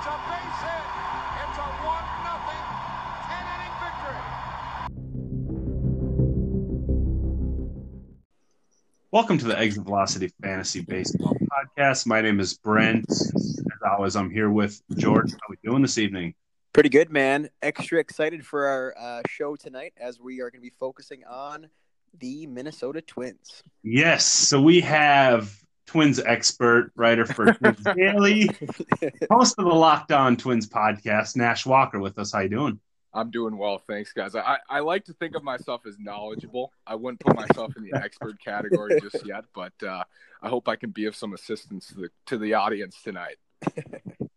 It's a base hit. It's a 1 nothing 10 inning victory. Welcome to the Exit Velocity Fantasy Baseball Podcast. My name is Brent. As always, I'm here with George. How are we doing this evening? Pretty good, man. Extra excited for our uh, show tonight as we are going to be focusing on the Minnesota Twins. Yes, so we have Twins expert, writer for Twins Daily, host of the Locked On Twins podcast, Nash Walker, with us. How you doing? I'm doing well, thanks, guys. I, I like to think of myself as knowledgeable. I wouldn't put myself in the expert category just yet, but uh, I hope I can be of some assistance to the to the audience tonight.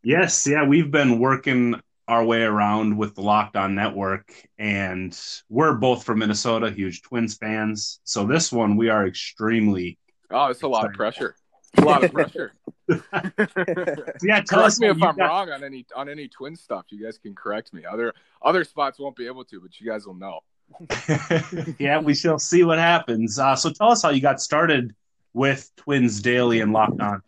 Yes, yeah, we've been working our way around with the Locked On Network, and we're both from Minnesota, huge Twins fans. So this one, we are extremely Oh, it's a lot of pressure. A lot of pressure. yeah. Tell us correct me if I'm got- wrong on any on any twin stuff. You guys can correct me. Other other spots won't be able to, but you guys will know. yeah, we shall see what happens. Uh, so tell us how you got started with Twins Daily and Locked On.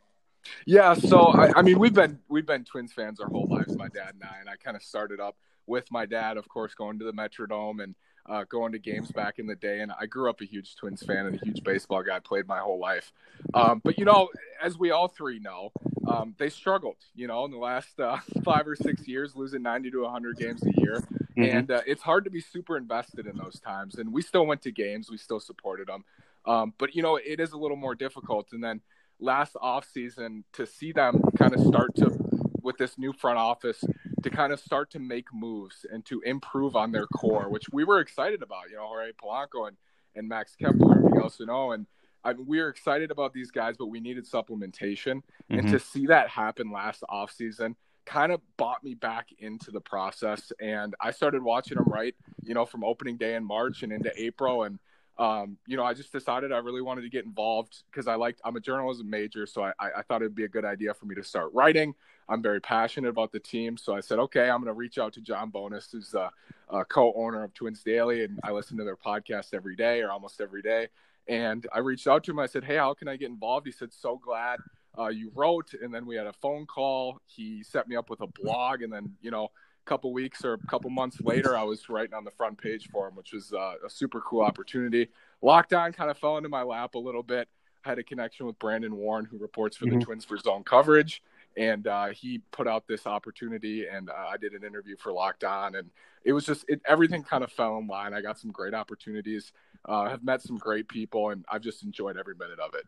Yeah, so I, I mean we've been we've been Twins fans our whole lives, my dad and I, and I kind of started up with my dad, of course, going to the Metrodome and uh, going to games back in the day. And I grew up a huge Twins fan and a huge baseball guy, played my whole life. Um, but you know, as we all three know, um, they struggled. You know, in the last uh, five or six years, losing ninety to hundred games a year, Mm-hmm. and uh, it's hard to be super invested in those times. And we still went to games, we still supported them, um, but you know, it is a little more difficult. And then last off season to see them kind of start to with this new front office to kind of start to make moves and to improve on their core, which we were excited about. You know, Jorge Polanco and, and Max Kepler and Miguel Sano. And I mean, we were excited about these guys, but we needed supplementation. And Mhm. to see that happen last offseason kind of bought me back into the process. And I started watching them right, you know, from opening day in March and into April. And um, you know, I just decided I really wanted to get involved because I liked, I'm a journalism major. So I, I I thought it'd be a good idea for me to start writing. I'm very passionate about the team. So I said, okay, I'm going to reach out to John Bonnes, who's a, a co owner of Twins Daily. And I listen to their podcast every day or almost every day. And I reached out to him. I said, hey, how can I get involved? He said, so glad uh, you wrote. And then we had a phone call. He set me up with a blog. And then, you know, a couple weeks or a couple months later, I was writing on the front page for him, which was uh, a super cool opportunity. Locked On kind of fell into my lap a little bit. I had a connection with Brandon Warne, who reports for Mhm. the Twins for Zone Coverage, and uh, he put out this opportunity, and uh, I did an interview for Locked On, and it was just it, everything kind of fell in line. I got some great opportunities, uh, have met some great people, and I've just enjoyed every minute of it.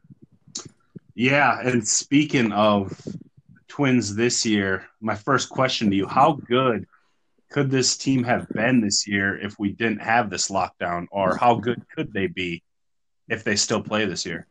Yeah, and speaking of Twins this year, my first question to you: How good could this team have been this year if we didn't have this lockdown, or how good could they be if they still play this year?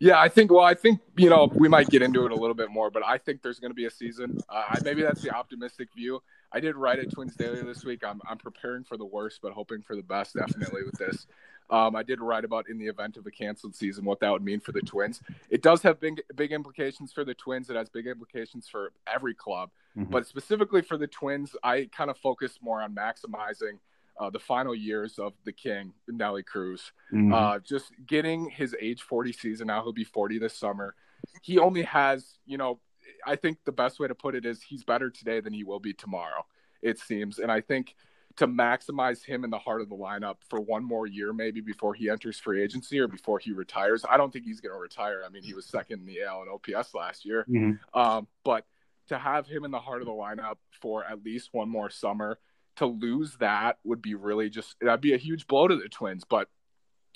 Yeah, I think. Well, I think you know we might get into it a little bit more, but I think there's going to be a season. Uh, maybe that's the optimistic view. I did write at Twins Daily this week. I'm I'm preparing for the worst, but hoping for the best. Definitely with this. Um, I did write about in the event of a canceled season what that would mean for the Twins. It does have big big implications for the Twins. It has big implications for every club, Mhm. but specifically for the Twins, I kind of focus more on maximizing uh, the final years of the King, Nelly Cruz. Mhm. Uh, just getting his age 40 season now, he'll be 40 this summer. He only has, you know, I think the best way to put it is he's better today than he will be tomorrow, it seems. And I think to maximize him in the heart of the lineup for one more year, maybe before he enters free agency or before he retires, I don't think he's going to retire. I mean, he was second in the AL and OPS last year. Mhm. Um, but to have him in the heart of the lineup for at least one more summer, to lose that would be really just that'd be a huge blow to the Twins. But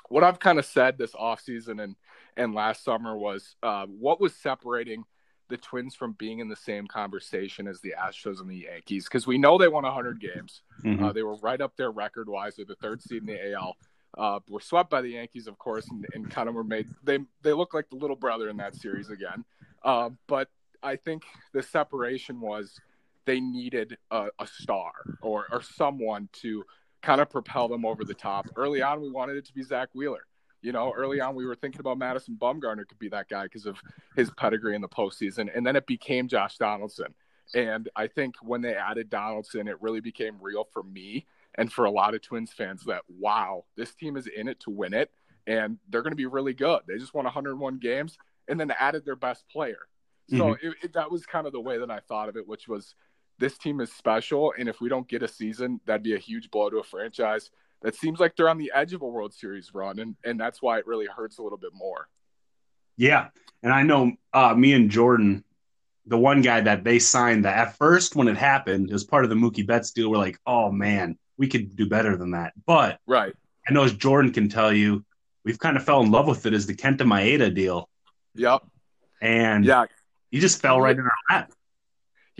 what I've kind of said this offseason and and last summer was uh, what was separating the Twins from being in the same conversation as the Astros and the Yankees because we know they won 100 games. Mhm. Uh, they were right up there record wise. They're the third seed in the AL. Uh, were swept by the Yankees, of course, and, and kind of were made. They they look like the little brother in that series again. Uh, but I think the separation was they needed a, a star or or someone to kind of propel them over the top. Early on, we wanted it to be Zack Wheeler. You know, early on we were thinking about Madison Bumgarner could be that guy because of his pedigree in the postseason, and then it became Josh Donaldson. And I think when they added Donaldson, it really became real for me and for a lot of Twins fans that wow, this team is in it to win it, and they're going to be really good. They just won 101 games and then added their best player. So mm-hmm. it, it, that was kind of the way that I thought of it, which was this team is special, and if we don't get a season, that'd be a huge blow to a franchise that seems like they're on the edge of a World Series run, and and that's why it really hurts a little bit more. Yeah, and I know uh, me and Jordan, the one guy that they signed that at first when it happened as part of the Mookie Betts deal, we're like, oh man, we could do better than that. But right, I know as Jordan can tell you, we've kind of fell in love with it as the Kenta Maeda deal. Yep. And yeah, he just fell right in our lap.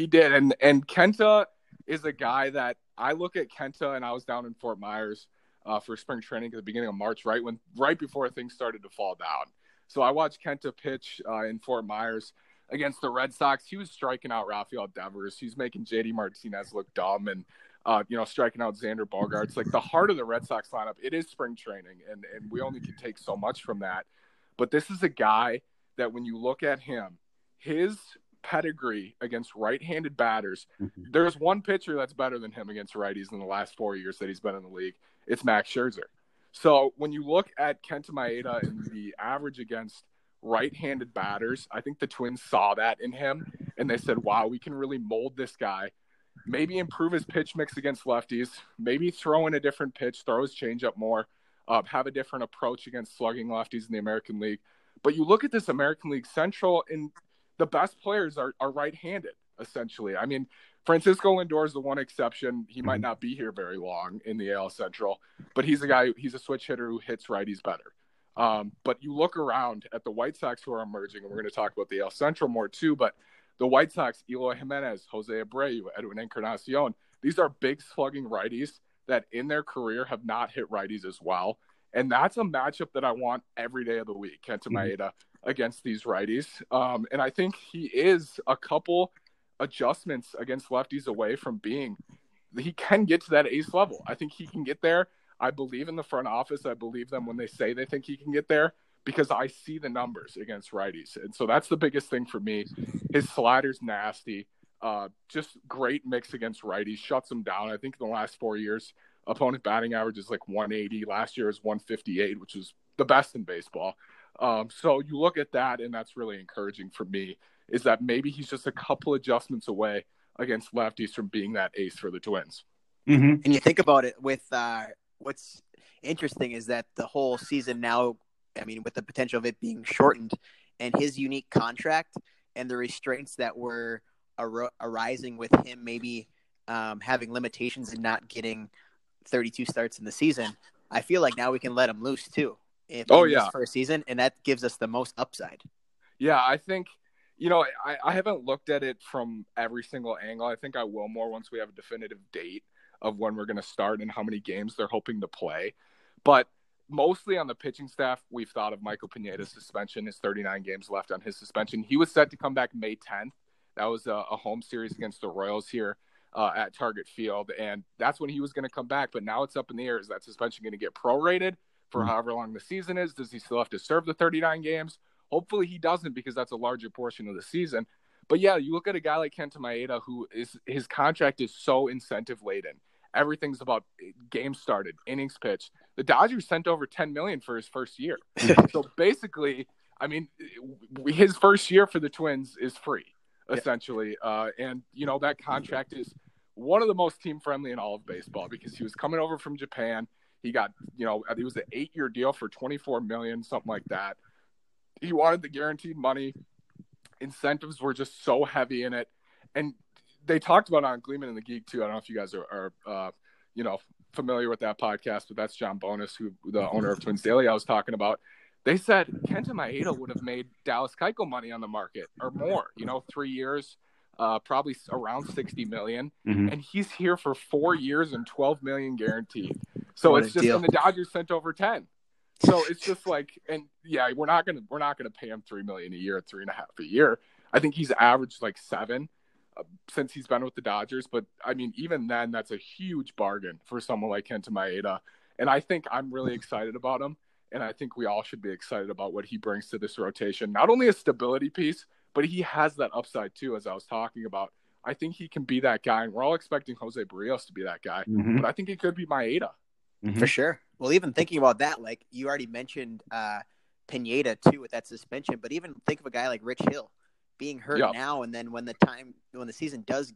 He did, and and Kenta is a guy that I look at Kenta, and I was down in Fort Myers uh, for spring training at the beginning of March, right when right before things started to fall down. So I watched Kenta pitch uh, in Fort Myers against the Red Sox. He was striking out Rafael Devers. He's making JD Martinez look dumb, and uh, you know, striking out Xander Bogaerts. Like the heart of the Red Sox lineup, it is spring training, and and we only can take so much from that. But this is a guy that when you look at him, his pedigree against right-handed batters. Mm-hmm. There's one pitcher that's better than him against righties in the last four years that he's been in the league. It's Max Scherzer. So when you look at Kenta Maeda and the average against right-handed batters, I think the Twins saw that in him, and they said, "Wow, we can really mold this guy." Maybe improve his pitch mix against lefties. Maybe throw in a different pitch, throw his changeup more, uh, have a different approach against slugging lefties in the American League. But you look at this American League Central, and the best players are, are right-handed essentially. I mean, Francisco Lindor is the one exception. He might mm-hmm. not be here very long in the AL Central, but he's a guy. He's a switch hitter who hits righties better. Um, but you look around at the White Sox who are emerging, and we're going to talk about the AL Central more too. But the White Sox, Eloy Jimenez, Jose Abreu, Edwin Encarnacion, these are big slugging righties that in their career have not hit righties as well. And that's a matchup that I want every day of the week, Kenta mm-hmm. Maeda against these righties. Um, and I think he is a couple adjustments against lefties away from being, he can get to that ace level. I think he can get there. I believe in the front office. I believe them when they say they think he can get there because I see the numbers against righties. And so that's the biggest thing for me. His slider's nasty. Uh, just great mix against righties, shuts them down. I think in the last four years, opponent batting average is like 180. Last year is 158, which is the best in baseball. Um, so you look at that, and that's really encouraging for me. Is that maybe he's just a couple adjustments away against lefties from being that ace for the Twins. Mm-hmm. And you think about it with uh, what's interesting is that the whole season now, I mean, with the potential of it being shortened, and his unique contract and the restraints that were ar- arising with him maybe um, having limitations and not getting 32 starts in the season, I feel like now we can let him loose too. Oh yeah, first season, and that gives us the most upside. Yeah, I think you know I, I haven't looked at it from every single angle. I think I will more once we have a definitive date of when we're going to start and how many games they're hoping to play. But mostly on the pitching staff, we've thought of Michael Pineda's suspension, his 39 games left on his suspension. He was set to come back May 10th. That was a, a home series against the Royals here uh, at Target Field, and that's when he was going to come back. But now it's up in the air: is that suspension going to get prorated for mm-hmm. however long the season is? Does he still have to serve the 39 games? Hopefully, he doesn't because that's a larger portion of the season. But yeah, you look at a guy like Kenta Maeda, who is his contract is so incentive laden. Everything's about games started, innings pitched. The Dodgers sent over 10 million for his first year. so basically, I mean, his first year for the Twins is free essentially. Yeah. Uh, and you know that contract is one of the most team friendly in all of baseball because he was coming over from Japan. He got you know it was an eight year deal for twenty four million, something like that. He wanted the guaranteed money. Incentives were just so heavy in it, and they talked about on Gleeman and the Geek too. I don't know if you guys are, are uh, you know familiar with that podcast, but that's John Bonnes, who the owner of Twins Daily I was talking about. They said Kenta Maeda would have made Dallas Keuchel money on the market or more. You know, three years, uh, probably around sixty million, mm-hmm. and he's here for four years and twelve million guaranteed. So what it's just deal. and the Dodgers sent over ten. So it's just like, and yeah, we're not gonna we're not gonna pay him three million a year, three and a half a year. I think he's averaged like seven uh, since he's been with the Dodgers. But I mean, even then, that's a huge bargain for someone like Kenta Maeda. And I think I'm really excited about him. And I think we all should be excited about what he brings to this rotation. Not only a stability piece, but he has that upside too, as I was talking about. I think he can be that guy, and we're all expecting Jose Berrios to be that guy, mm-hmm. but I think he could be Maeda. Mm-hmm. For sure. Well, even thinking about that, like you already mentioned uh, Pineda too with that suspension, but even think of a guy like Rich Hill. being hurt Yep. now, and then when the time when the season does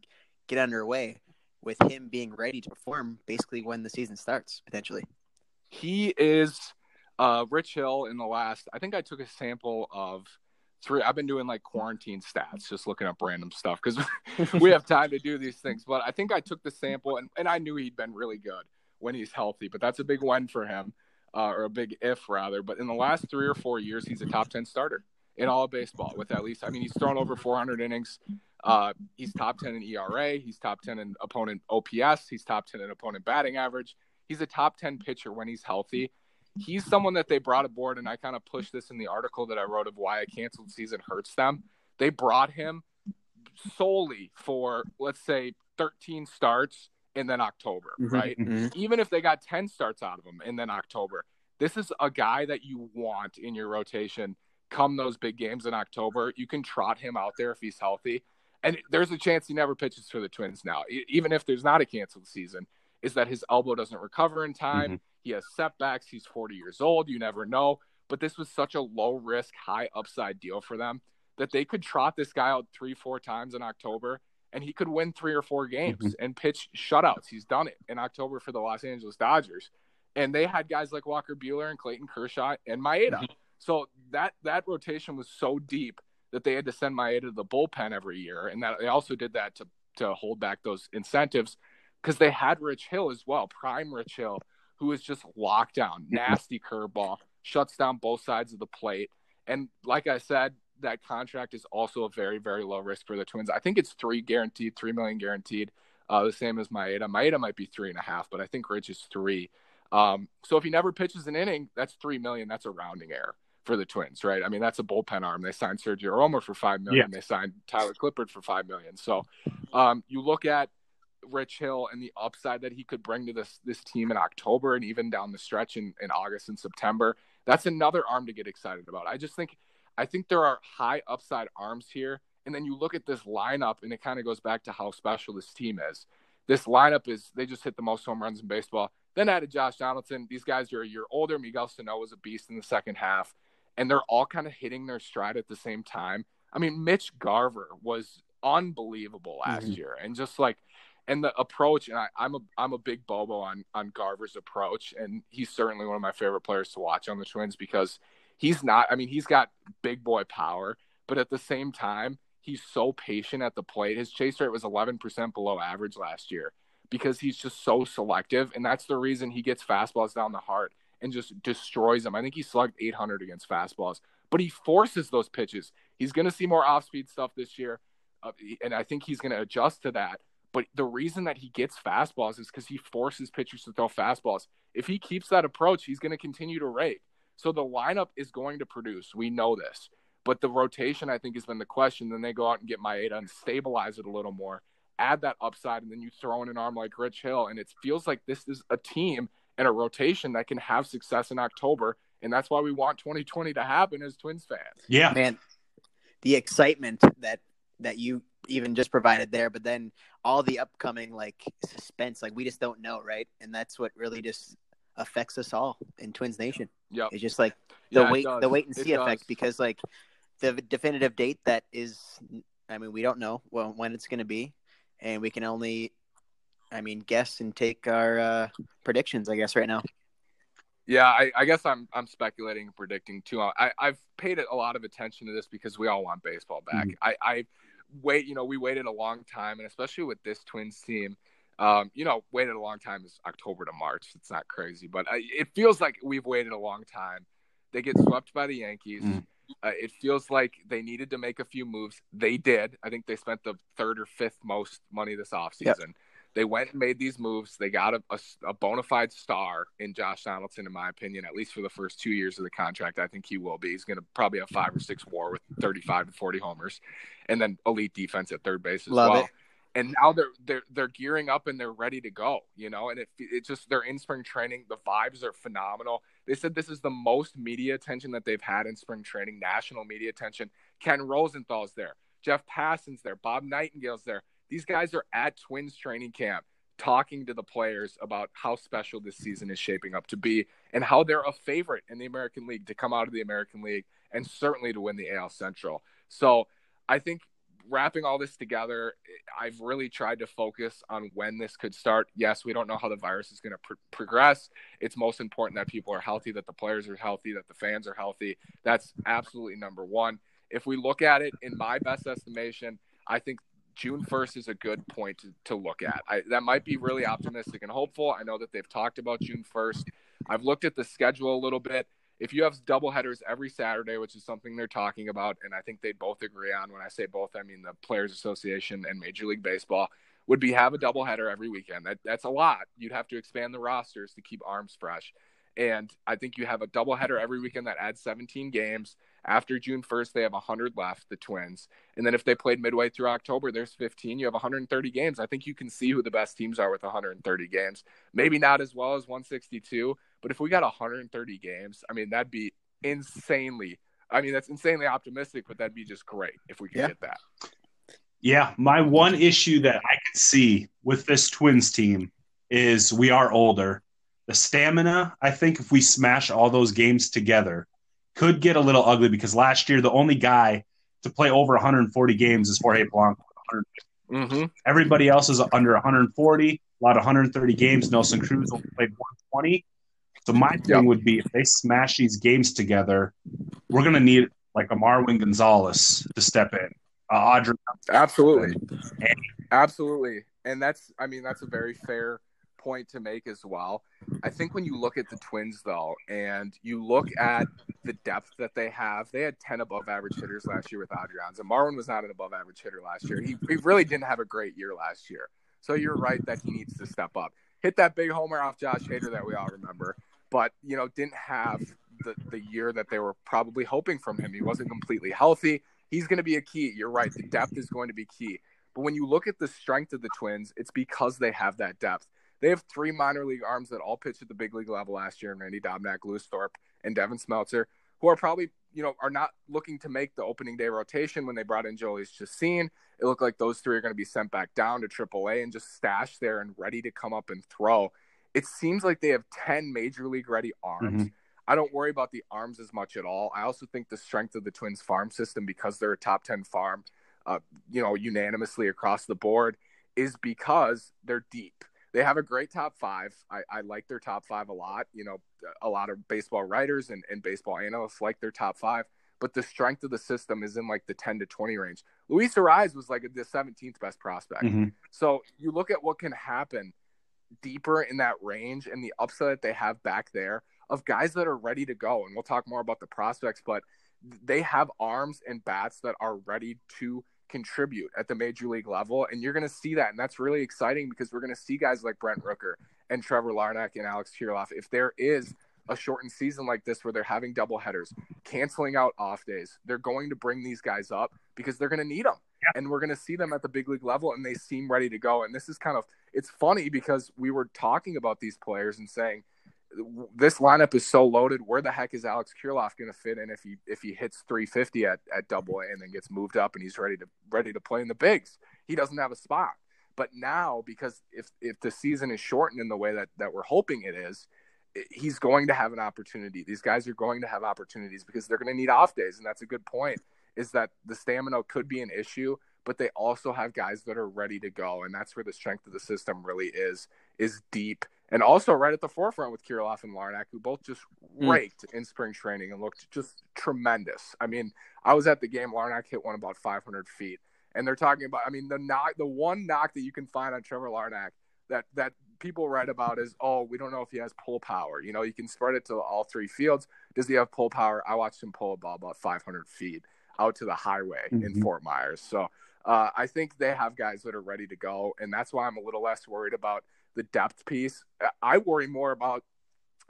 get underway, with him being ready to perform, basically when the season starts potentially. he is uh Rich Hill in the last I think I took a sample of three I've been doing like quarantine stats just looking up random stuff cuz we have time to do these things. But I think I took the sample and, and I knew he'd been really good when he's healthy but that's a big win for him uh, or a big if rather. But in the last 3 or 4 years he's a top 10 starter in all of baseball with at least I mean he's thrown over 400 innings. Uh, he's top 10 in ERA he's top 10 in opponent OPS he's top 10 in opponent batting average. He's a top 10 pitcher when he's healthy. He's someone that they brought aboard, and I kind of pushed this in the article that I wrote of why a canceled season hurts them. They brought him solely for, let's say, 13 starts and then October, Mhm. right? Mm-hmm. Even if they got 10 starts out of him and then October, this is a guy that you want in your rotation come those big games in October. You can trot him out there if he's healthy. And there's a chance he never pitches for the Twins now, even if there's not a canceled season is that his elbow doesn't recover in time. Mhm. He has setbacks. He's 40 years old. You never know. But this was such a low risk, high upside deal for them that they could trot this guy out three, four times in October and he could win three or four games mm-hmm. and pitch shutouts. He's done it in October for the Los Angeles Dodgers. And they had guys like Walker Buehler and Clayton Kershaw and Maeda. Mm-hmm. So that that rotation was so deep that they had to send Maeda to the bullpen every year. And that they also did that to to hold back those incentives because they had Rich Hill as well, prime Rich Hill, who is just locked down, nasty curveball, shuts down both sides of the plate. And like I said, that contract is also a very, very low risk for the Twins. I think it's three guaranteed, three million guaranteed, uh, the same as Maeda. Maeda might be three and a half, but I think Rich is three. Um, so if he never pitches an inning, that's three million. That's a rounding error for the Twins, right? I mean, that's a bullpen arm. They signed Sergio Romo for five million. They signed Tyler Clippard for five million. So um, you look at Rich Hill and the upside that he could bring to this this team in October and even down the stretch in, in August and September. That's another arm to get excited about. I just think I think there are high upside arms here. And then you look at this lineup and it kind of goes back to how special this team is. This lineup is they just hit the most home runs in baseball. Then added Josh Donaldson. These guys are a year older. Miguel Sano was a beast in the second half. And they're all kind of hitting their stride at the same time. I mean, Mitch Garver was unbelievable last Mhm. year. And just like and the approach and I, I'm a I'm a big Bobo on on Garver's approach, and he's certainly one of my favorite players to watch on the Twins because he's not. I mean, he's got big boy power, but at the same time, he's so patient at the plate. His chase rate was 11% below average last year because he's just so selective, and that's the reason he gets fastballs down the heart and just destroys them. I think he slugged 800 against fastballs, but he forces those pitches. He's going to see more off-speed stuff this year, uh, and I think he's going to adjust to that. But the reason that he gets fastballs is because he forces pitchers to throw fastballs. If he keeps that approach, he's going to continue to rake. So the lineup is going to produce. We know this. But the rotation, I think, has been the question. Then they go out and get Maeda and stabilize it a little more, add that upside, and then you throw in an arm like Rich Hill. And it feels like this is a team and a rotation that can have success in October. And that's why we want 2020 to happen as Twins fans. Yeah. Man, the excitement that that you even just provided there, but then all the upcoming like suspense, like we just don't know, right? And that's what really just affects us all in Twins Nation. Yeah, It's just like the Yeah, wait the wait and It see effect does. because like the definitive date that is I mean we don't know when it's going to be and we can only I mean guess and take our uh, predictions I guess right now. Yeah, I, I guess I'm I'm speculating and predicting too. I, I've paid a lot of attention to this because we all want baseball back. Mhm. I, I wait, you know, we waited a long time, and especially with this Twins team, um, you know, waited a long time is October to March. It's not crazy, but I, it feels like we've waited a long time. They get swept by the Yankees. Mm. Uh, it feels like they needed to make a few moves. They did. I think they spent the third or fifth most money this offseason. They went and made these moves. They got a, a, a bona fide star in Josh Donaldson, in my opinion, at least for the first two years of the contract. I think he will be. He's going to probably have five or six war with 35 to 40 homers, and then elite defense at third base as Love well. it. And now they're they're they're gearing up and they're ready to go. You know, and it it just they're in spring training. The vibes are phenomenal. They said this is the most media attention that they've had in spring training, national media attention. Ken Rosenthal's there, Jeff Passan's there, Bob Nightingale's there. These guys are at Twins training camp talking to the players about how special this season is shaping up to be and how they're a favorite in the American League to come out of the American League and certainly to win the AL Central. So I think wrapping all this together, I've really tried to focus on when this could start. Yes, we don't know how the virus is going to pr- progress. It's most important that people are healthy, that the players are healthy, that the fans are healthy. That's absolutely number one. If we look at it, in my best estimation, I think June 1st is a good point to, to look at. I, that might be really optimistic and hopeful. I know that they've talked about June 1st. I've looked at the schedule a little bit. If you have double headers every Saturday, which is something they're talking about, and I think they both agree on. When I say both, I mean the Players Association and Major League Baseball would be have a double header every weekend. That that's a lot. You'd have to expand the rosters to keep arms fresh. And I think you have a doubleheader every weekend that adds 17 games. After June 1st, they have 100 left, the Twins. And then if they played midway through October, there's 15. You have 130 games. I think you can see who the best teams are with 130 games. Maybe not as well as 162, but if we got 130 games, I mean, that'd be insanely. I mean, that's insanely optimistic, but that'd be just great if we could Yeah. get that. Yeah, my one issue that I could see with this Twins team is we are older. The stamina, I think, if we smash all those games together, could get a little ugly because last year the only guy to play over 140 games is Jorge Polanco. Mm-hmm. Everybody else is under 140, a lot of 130 games. Nelson Cruz only played 120. So my thing Yep. would be if they smash these games together, we're gonna need like a Marwin Gonzalez to step in. Uh, Audrey Absolutely. Absolutely. And that's, I mean, that's a very fair point to make as well. I think when you look at the Twins, though, and you look at the depth that they have, they had 10 above average hitters last year with Adrians. And Marwin was not an above average hitter last year. He, he really didn't have a great year last year. So you're right that he needs to step up. Hit that big homer off Josh Hader that we all remember, but, you know, didn't have the, the year that they were probably hoping from him. He wasn't completely healthy. He's going to be a key. You're right. The depth is going to be key. But when you look at the strength of the Twins, it's because they have that depth. They have three minor league arms that all pitched at the big league level last year: Randy Dobnak, Lewis Thorpe, and Devin Smeltzer, who are probably you know are not looking to make the opening day rotation. When they brought in Jhoulys Chacin, it looked like those three are going to be sent back down to AAA and just stashed there and ready to come up and throw. It seems like they have ten major league ready arms. Mhm. I don't worry about the arms as much at all. I also think the strength of the Twins farm system because they're a top 10 farm, uh, you know, unanimously across the board is because they're deep. They have a great top five. I, I like their top five a lot. You know, a lot of baseball writers and, and baseball analysts like their top five, but the strength of the system is in like the 10 to 20 range. Luis Arraez was like the 17th best prospect. Mhm. So you look at what can happen deeper in that range and the upside that they have back there of guys that are ready to go. And we'll talk more about the prospects, but they have arms and bats that are ready to contribute at the major league level. And you're going to see that. And that's really exciting because we're going to see guys like Brent Rooker and Trevor Larnach and Alex Kirilloff. If there is a shortened season like this where they're having double headers, canceling out off days, they're going to bring these guys up because they're going to need them. And we're going to see them at the big league level and they seem ready to go. And this is kind of, it's funny because we were talking about these players and saying, this lineup is so loaded. Where the heck is Alex Kirilloff going to fit in if he if he hits 350 at, at Double A and then gets moved up and he's ready to ready to play in the bigs? He doesn't have a spot. But now, because if if the season is shortened in the way that that we're hoping it is, he's going to have an opportunity. These guys are going to have opportunities because they're going to need off days, and that's a good point. Is that the stamina could be an issue, but they also have guys that are ready to go, and that's where the strength of the system really is is deep and also right at the forefront with Kirilloff and Larnach, who both just Mm. raked in spring training and looked just tremendous. I mean, I was at the game. Larnach hit one about 500 feet, and they're talking about. I mean, the knock, the one knock that you can find on Trevor Larnach that that people write about is, oh, we don't know if he has pull power. You know, you can spread it to all three fields. Does he have pull power? I watched him pull a ball about 500 feet out to the highway in Mhm. Fort Myers. So uh, I think they have guys that are ready to go, and that's why I'm a little less worried about the depth piece. I worry more about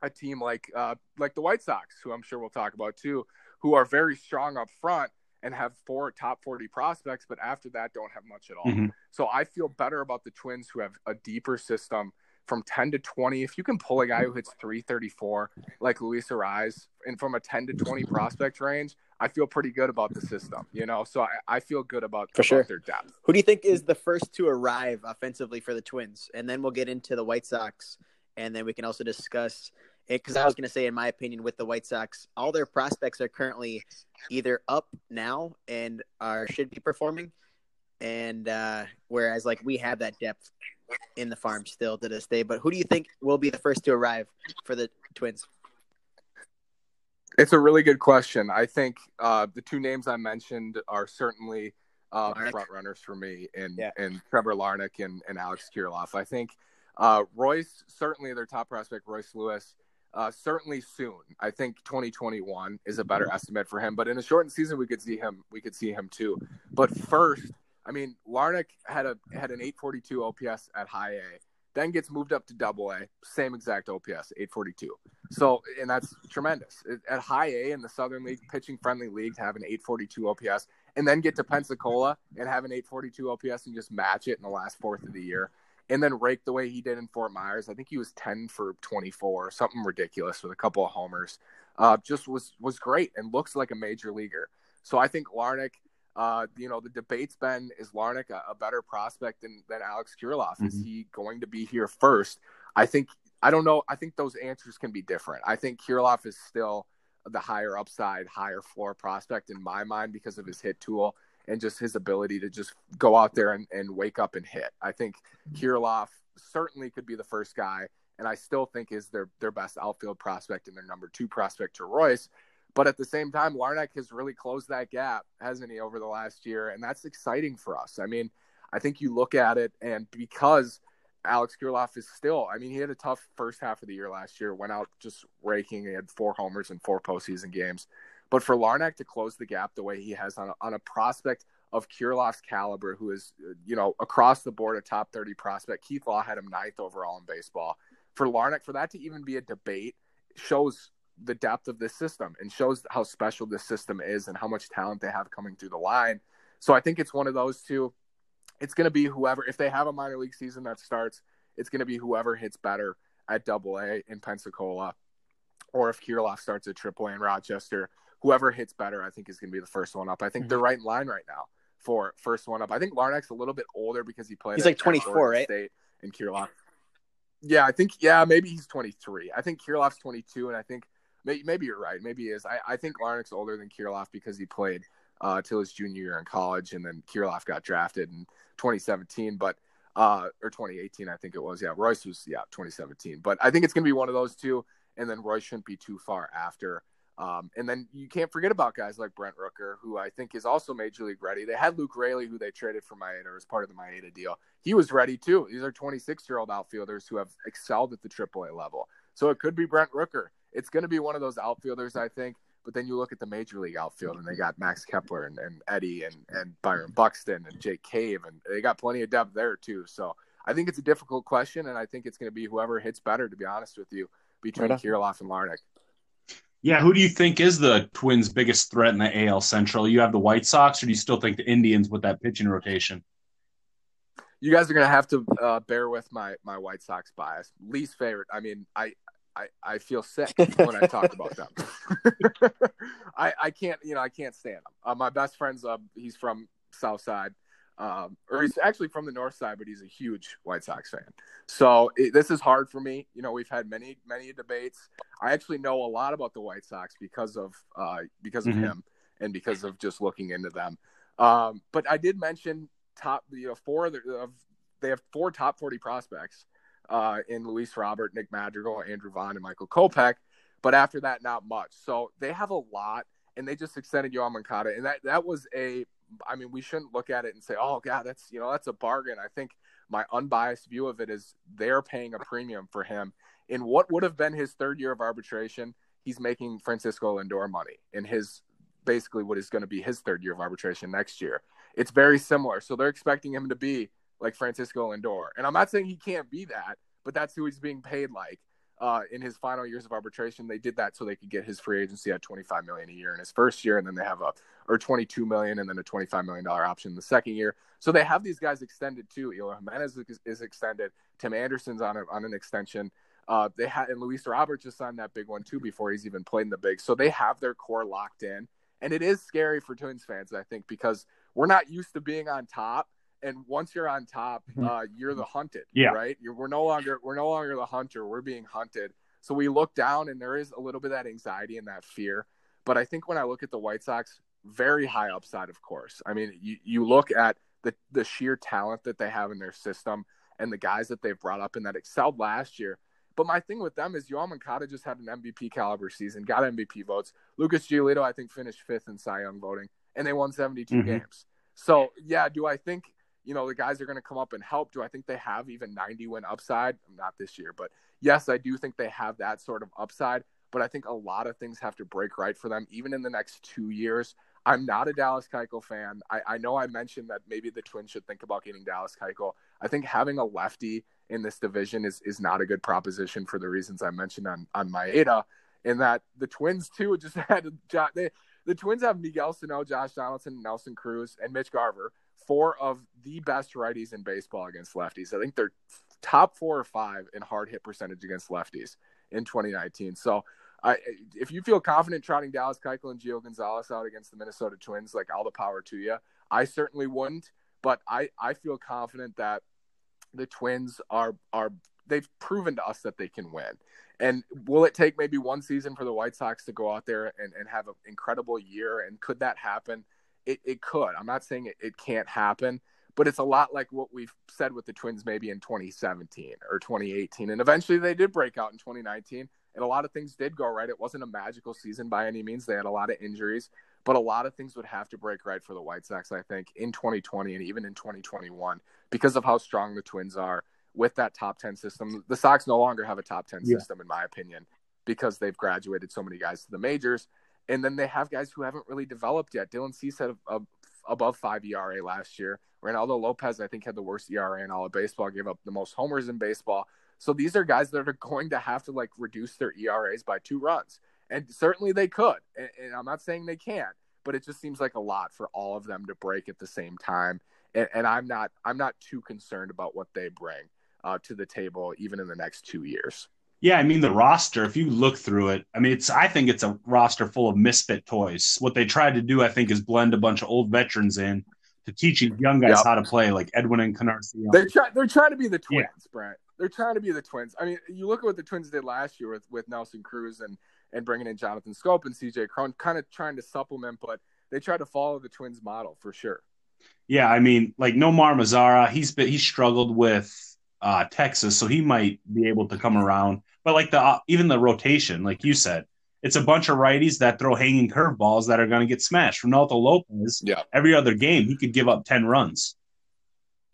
a team like uh, like the White Sox, who I'm sure we'll talk about too, who are very strong up front and have four top 40 prospects, but after that don't have much at all. Mhm. So I feel better about the Twins who have a deeper system from 10 to 20. If you can pull a guy who hits 334 like Luis Arraez and from a 10 to 20 prospect range, I feel pretty good about the system, you know? So I, I feel good about, For about sure. their depth. Who do you think is the first to arrive offensively for the Twins? And then we'll get into the White Sox, and then we can also discuss because I was going to say, in my opinion, with the White Sox, all their prospects are currently either up now and are should be performing, and uh, whereas like we have that depth in the farm still to this day. But who do you think will be the first to arrive for the Twins? It's a really good question. I think uh, the two names I mentioned are certainly uh, front runners for me, and yeah. and Trevor Larnach and, and Alex Kirilloff. I think uh, Royce certainly their top prospect, Royce Lewis. Uh, certainly soon. I think 2021 is a better estimate for him. But in a shortened season, we could see him. We could see him too. But first, I mean, Larnach had a had an 842 OPS at high A then gets moved up to double A, same exact OPS, 842. So, and that's tremendous. At high A in the Southern League, pitching friendly league, to have an 842 OPS, and then get to Pensacola and have an 842 OPS and just match it in the last fourth of the year, and then rake the way he did in Fort Myers. I think he was 10 for 24, something ridiculous with a couple of homers. Uh, just was was great and looks like a major leaguer. So I think Larnach – uh, you know, the debate's been is Larnach a, a better prospect than, than Alex Kirilloff? Mm-hmm. Is he going to be here first? I think I don't know. I think those answers can be different. I think Kirilloff is still the higher upside, higher floor prospect in my mind because of his hit tool and just his ability to just go out there and, and wake up and hit. I think Kirilloff certainly could be the first guy, and I still think is their their best outfield prospect and their number two prospect to Royce. But at the same time, Larnach has really closed that gap, hasn't he, over the last year? And that's exciting for us. I mean, I think you look at it, and because Alex Kirilloff is still, I mean, he had a tough first half of the year last year, went out just raking. He had four homers in four postseason games. But for Larnach to close the gap the way he has on a, on a prospect of Kirilloff's caliber, who is, you know, across the board a top 30 prospect, Keith Law had him ninth overall in baseball. For Larnach, for that to even be a debate shows the depth of this system and shows how special this system is and how much talent they have coming through the line. So I think it's one of those two. It's going to be whoever, if they have a minor league season that starts, it's going to be whoever hits better at double A in Pensacola. Or if Kirilloff starts at triple A in Rochester, whoever hits better, I think is going to be the first one up. I think mm-hmm. they're right in line right now for first one up. I think Larnach's a little bit older because he played. He's like 24, right? State and Kirilloff. Yeah, I think yeah, maybe he's 23. I think Kirilloff's 22, and I think maybe you're right. Maybe he is. I, I think Larnach's older than Kirilloff because he played uh, till his junior year in college, and then Kirilloff got drafted in 2017, but uh, or 2018, I think it was. Yeah, Royce was yeah 2017, but I think it's gonna be one of those two, and then Royce shouldn't be too far after. Um, and then you can't forget about guys like Brent Rooker, who I think is also major league ready. They had Luke Raley, who they traded for Maeda as part of the Maeda deal. He was ready too. These are 26 year old outfielders who have excelled at the AAA level. So it could be Brent Rooker it's going to be one of those outfielders, I think. But then you look at the major league outfield, and they got Max Kepler and, and Eddie and, and Byron Buxton and Jake Cave, and they got plenty of depth there too. So I think it's a difficult question, and I think it's going to be whoever hits better. To be honest with you, between right Kirilloff and Larnach. Yeah, who do you think is the Twins' biggest threat in the AL Central? You have the White Sox, or do you still think the Indians with that pitching rotation? You guys are gonna have to uh, bear with my my White Sox bias. Least favorite. I mean, I I, I feel sick when I talk about them. I, I can't, you know, I can't stand them. Uh, my best friend's, uh, he's from South Side, um, or he's actually from the North Side, but he's a huge White Sox fan. So it, this is hard for me. You know, we've had many, many debates. I actually know a lot about the White Sox because of, uh, because of mm-hmm. him and because of just looking into them. Um, but I did mention top, you know, four of, the, of they have four top 40 prospects uh, in Luis Robert, Nick Madrigal, Andrew Vaughn, and Michael Kopech. But after that, not much. So they have a lot, and they just extended Yoan Moncada, and that that was a. I mean, we shouldn't look at it and say, "Oh, God, that's you know that's a bargain." I think my unbiased view of it is they're paying a premium for him in what would have been his third year of arbitration. He's making Francisco Lindor money in his basically what is going to be his third year of arbitration next year. It's very similar. So they're expecting him to be like Francisco Lindor. And I'm not saying he can't be that, but that's who he's being paid like. Uh, in his final years of arbitration, they did that so they could get his free agency at 25 million a year in his first year, and then they have a or 22 million, and then a 25 million dollar option in the second year. So they have these guys extended too. Eloy Jimenez is, is extended. Tim Anderson's on a, on an extension. Uh, they had and Luis Robert just signed that big one too before he's even played in the big. So they have their core locked in, and it is scary for Twins fans, I think, because we're not used to being on top and once you're on top, mm-hmm. uh, you're the hunted. Yeah. Right. You're, we're no longer we're no longer the hunter. We're being hunted. So we look down, and there is a little bit of that anxiety and that fear. But I think when I look at the White Sox, very high upside, of course. I mean, you, you look at the, the sheer talent that they have in their system and the guys that they've brought up and that excelled last year. But my thing with them is Yoan Moncada just had an MVP caliber season, got MVP votes. Lucas Giolito, I think, finished fifth in Cy Young voting, and they won 72 mm-hmm. games. So, yeah, do I think, you know, the guys are going to come up and help? Do I think they have even 90 win upside? Not this year, but yes, I do think they have that sort of upside. But I think a lot of things have to break right for them, even in the next two years. I'm not a Dallas Keuchel fan. I, I know I mentioned that maybe the Twins should think about getting Dallas Keuchel. I think having a lefty in this division is is not a good proposition for the reasons I mentioned on on Maeda. In that the Twins too just had they, the Twins have Miguel Sano, Josh Donaldson, Nelson Cruz, and Mitch Garver, four of the best righties in baseball against lefties. I think they're top four or five in hard hit percentage against lefties in 2019. So I, if you feel confident trotting Dallas Keuchel and Gio Gonzalez out against the Minnesota Twins, like all the power to you. I certainly wouldn't, but I, I feel confident that the Twins are are they've proven to us that they can win. And will it take maybe one season for the White Sox to go out there and, and have an incredible year? And could that happen? It, it could. I'm not saying it, it can't happen, but it's a lot like what we've said with the Twins maybe in 2017 or 2018. And eventually they did break out in 2019 and a lot of things did go right. It wasn't a magical season by any means. They had a lot of injuries, but a lot of things would have to break right for the White Sox, I think, in 2020 and even in 2021 because of how strong the Twins are with that top 10 system. The Sox no longer have a top 10 yeah. system, in my opinion, because they've graduated so many guys to the majors. And then they have guys who haven't really developed yet. Dylan Cease had a, a, above five ERA last year. Reynaldo Lopez, I think, had the worst ERA in all of baseball, gave up the most homers in baseball. So these are guys that are going to have to like reduce their ERAs by two runs. And certainly they could. And, and I'm not saying they can't, but it just seems like a lot for all of them to break at the same time. And, and I'm not I'm not too concerned about what they bring uh, to the table even in the next two years. Yeah, I mean the roster. If you look through it, I mean it's. I think it's a roster full of misfit toys. What they tried to do, I think, is blend a bunch of old veterans in to teach young guys yep. how to play, like Edwin and Encarnacion. They try. They're trying to be the twins, yeah. Brent they're trying to be the Twins. I mean, you look at what the Twins did last year with with Nelson Cruz and and bringing in Jonathan Schoop and CJ Cron, kind of trying to supplement, but they try to follow the Twins model for sure. Yeah, I mean, like Nomar Mazara, he's been he struggled with uh, Texas, so he might be able to come around. But like the uh, even the rotation, like you said, it's a bunch of righties that throw hanging curveballs that are going to get smashed. Reynaldo Lopez, yeah. every other game he could give up ten runs.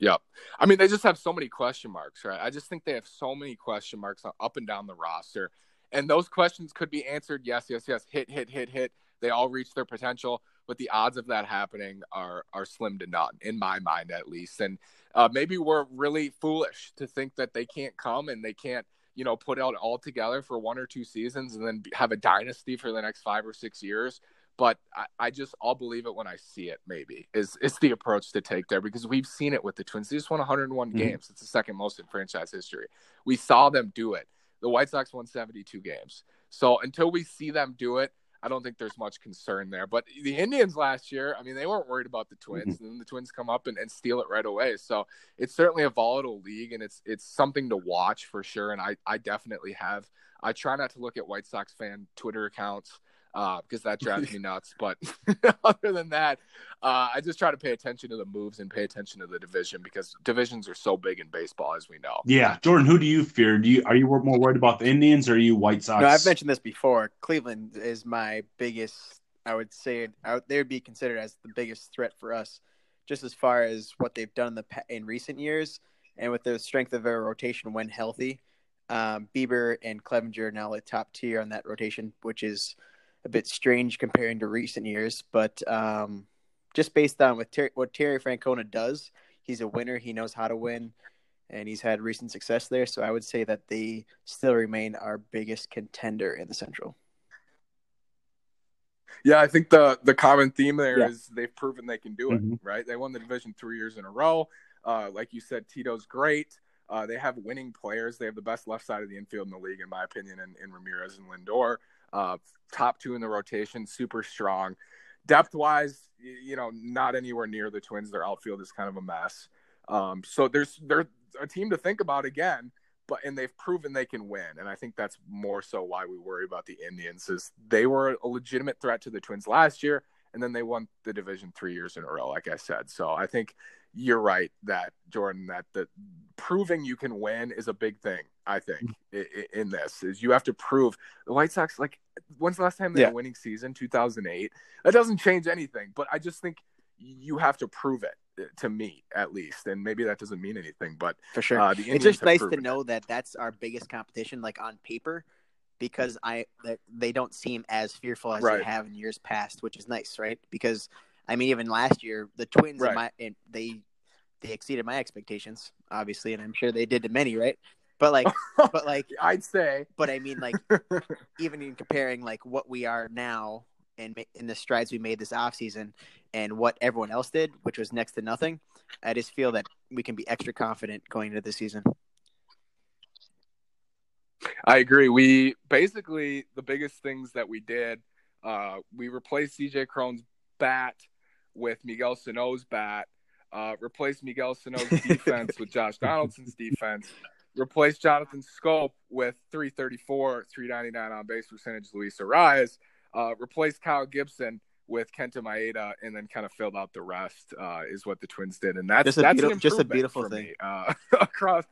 Yep. I mean, they just have so many question marks, right? I just think they have so many question marks up and down the roster. And those questions could be answered yes, yes, yes, hit, hit, hit, hit. They all reach their potential, but the odds of that happening are are slim to none, in my mind at least. And uh, maybe we're really foolish to think that they can't come and they can't, you know, put out all together for one or two seasons and then have a dynasty for the next five or six years but I, I, just I'll believe it when I see it. Maybe is is the approach to take there because we've seen it with the Twins. They just won 101 mm-hmm. games. It's the second most in franchise history. We saw them do it. The White Sox won 72 games. So until we see them do it, I don't think there's much concern there. But the Indians last year, I mean, they weren't worried about the Twins, mm-hmm. and then the Twins come up and, and steal it right away. So it's certainly a volatile league, and it's it's something to watch for sure. And I I definitely have. I try not to look at White Sox fan Twitter accounts uh, because that drives me nuts. But other than that, uh, I just try to pay attention to the moves and pay attention to the division because divisions are so big in baseball, as we know. Yeah, Jordan, who do you fear? Do you are you more worried about the Indians or are you White Sox? No, I've mentioned this before. Cleveland is my biggest. I would say I they would be considered as the biggest threat for us, just as far as what they've done in the in recent years and with the strength of their rotation when healthy. Um, Bieber and Clevinger are now at top tier on that rotation, which is a bit strange comparing to recent years, but um, just based on what, Ter- what Terry Francona does, he's a winner. He knows how to win, and he's had recent success there. So I would say that they still remain our biggest contender in the Central. Yeah, I think the the common theme there yeah. is they've proven they can do it. Mm-hmm. Right? They won the division three years in a row. Uh, like you said, Tito's great. Uh, they have winning players. They have the best left side of the infield in the league, in my opinion, in, in Ramirez and Lindor. Uh, top two in the rotation, super strong. Depth wise, you know, not anywhere near the Twins. Their outfield is kind of a mess. Um, so there's they're a team to think about again. but and they've proven they can win. And I think that's more so why we worry about the Indians is they were a legitimate threat to the Twins last year, and then they won the division three years in a row, like I said. So I think you're right that Jordan that the proving you can win is a big thing. I think in, in this is you have to prove the White Sox. Like when's the last time they Yeah. had a winning season? 2008. That doesn't change anything, but I just think you have to prove it uh, to me at least, and maybe that doesn't mean anything, but for sure. uh, the it's just nice to proven it. know that that's our biggest competition, like on paper, because I they don't seem as fearful as Right. they have in years past, which is nice, right? Because I mean, even last year, the Twins, Right. in my, and they they exceeded my expectations, obviously, and I'm sure they did to many, right? But like, but like, I'd say but I mean, like, even in comparing like what we are now and in the strides we made this offseason and what everyone else did, which was next to nothing, I just feel that we can be extra confident going into the season. I agree. We basically the biggest things that we did, uh, we replaced CJ Cron's bat with Miguel Sano's bat, uh, replaced Miguel Sano's defense with Josh Donaldson's defense, replaced Jonathan Schoop with 334, 399 on base percentage, Luis Arraez, uh, replaced Kyle Gibson with Kenta Maeda, and then kind of filled out the rest. Uh, is what the Twins did, and that's Just a that's just a beautiful thing. me, uh, across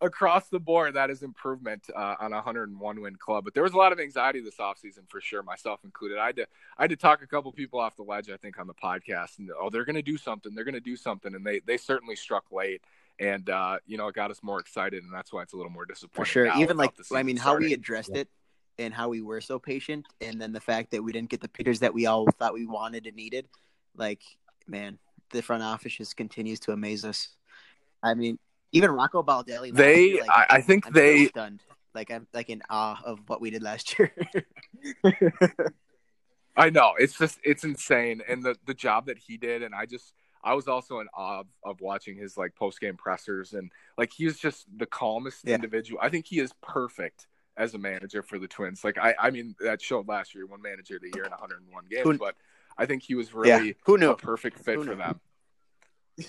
across the board, that is improvement uh, on a 101 win club. But there was a lot of anxiety this offseason for sure, myself included. I had to I had to talk a couple people off the ledge, I think, on the podcast, and oh, they're going to do something. They're going to do something, and they they certainly struck late. And uh, you know, it got us more excited, and that's why it's a little more disappointing. For sure. now Even like I season mean, how we starting. addressed it and how we were so patient, and then the fact that we didn't get the pitchers that we all thought we wanted and needed. Like, man, the front office just continues to amaze us. I mean, even Rocco Baldelli. last They- year, like, I- I think I'm still they- stunned. Like I'm like in awe of what we did last year. I know it's just it's insane, and the the job that he did, and I just I was also in awe of, of watching his like post game pressers, and like he was just the calmest Yeah. individual. I think he is perfect as a manager for the Twins. Like I I mean that showed last year, one manager of the year in 101 games, Who- but I think he was yeah. really Who a knew? perfect fit for them.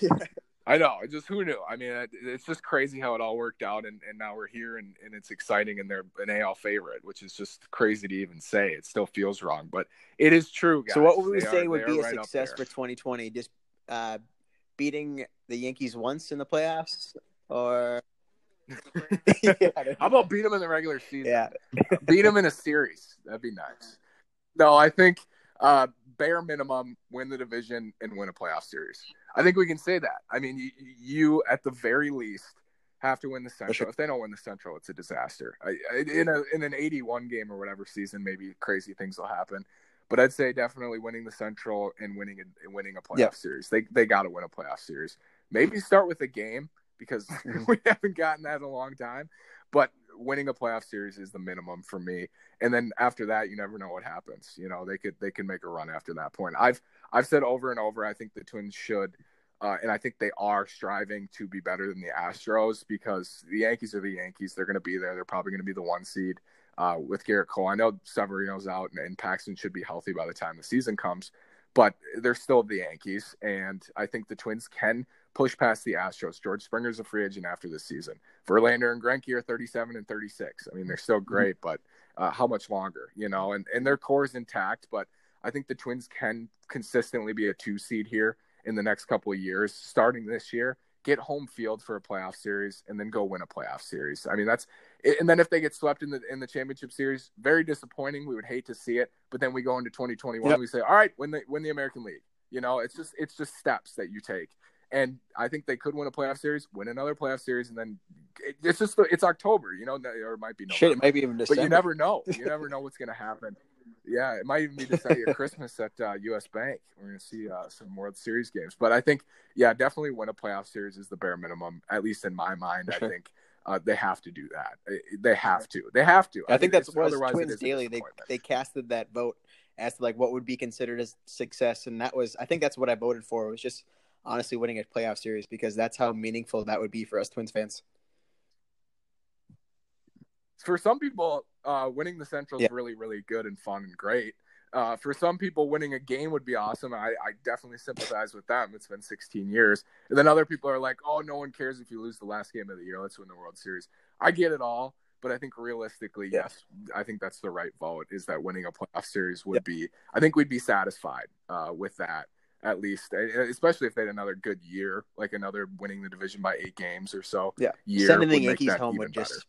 I know. Just who knew? I mean, it, it's just crazy how it all worked out, and, and now we're here, and, and it's exciting, and they're an AL favorite, which is just crazy to even say. It still feels wrong, but it is true. Guys. So what would we They say are- would be a right success for 2020? Just uh, beating the Yankees once in the playoffs, or yeah, How about beat them in the regular season? yeah, beat them in a series. That'd be nice. No, I think uh, bare minimum win the division and win a playoff series. I think we can say that. I mean, you, you at the very least have to win the Central. sure. If they don't win the Central, it's a disaster. I, I, in a in an 81 game or whatever season, maybe crazy things will happen. But I'd say definitely winning the Central and winning a, and winning a playoff Yeah. series. They they got to win a playoff series. Maybe start with a game because we haven't gotten that in a long time. But winning a playoff series is the minimum for me. And then after that, you never know what happens. You know, they could they can make a run after that point. I've I've said over and over, I think the Twins should, uh, and I think they are striving to be better than the Astros because the Yankees are the Yankees. They're going to be there. They're probably going to be the one seed uh, with Gerrit Cole. I know Severino's out and, and Paxton should be healthy by the time the season comes, but they're still the Yankees, and I think the Twins can push past the Astros. George Springer's a free agent after this season. Verlander and Greinke are 37 and 36. I mean, they're still great, but uh, how much longer? You know, and and their core is intact, but I think the Twins can consistently be a two seed here in the next couple of years, starting this year. Get home field for a playoff series, and then go win a playoff series. I mean, that's and then if they get swept in the in the championship series, very disappointing. We would hate to see it, but then we go into 2021. Yep. We say, all right, win the win the American League. You know, it's just it's just steps that you take, and I think they could win a playoff series, win another playoff series, and then it, it's just it's October. You know, or it might be shit, it November. might be even December, but you never know. You never know what's going to happen. Yeah, it might even be December your Christmas at uh, U.S. Bank. We're going to see uh, some World Series games, but I think yeah, definitely win a playoff series is the bare minimum, at least in my mind. I think uh, they have to do that. They have to. They have to. I think mean, that's what otherwise it Twins Daily. They they casted that vote as to like what would be considered as success, and that was I think that's what I voted for. Was just honestly winning a playoff series because that's how meaningful that would be for us Twins fans. For some people, uh, winning the Central is Yeah. really, really good and fun and great. Uh, for some people, winning a game would be awesome. I, I definitely sympathize with them. It's been 16 years. And then other people are like, oh, no one cares if you lose the last game of the year. Let's win the World Series. I get it all. But I think realistically, Yeah. yes, I think that's the right vote. Is that winning a playoff series would be? I think we'd be satisfied uh, with that at least, uh, especially if they had another good year, like another winning the division by eight games or so. Yeah. year Sending the Yankees home would just. better.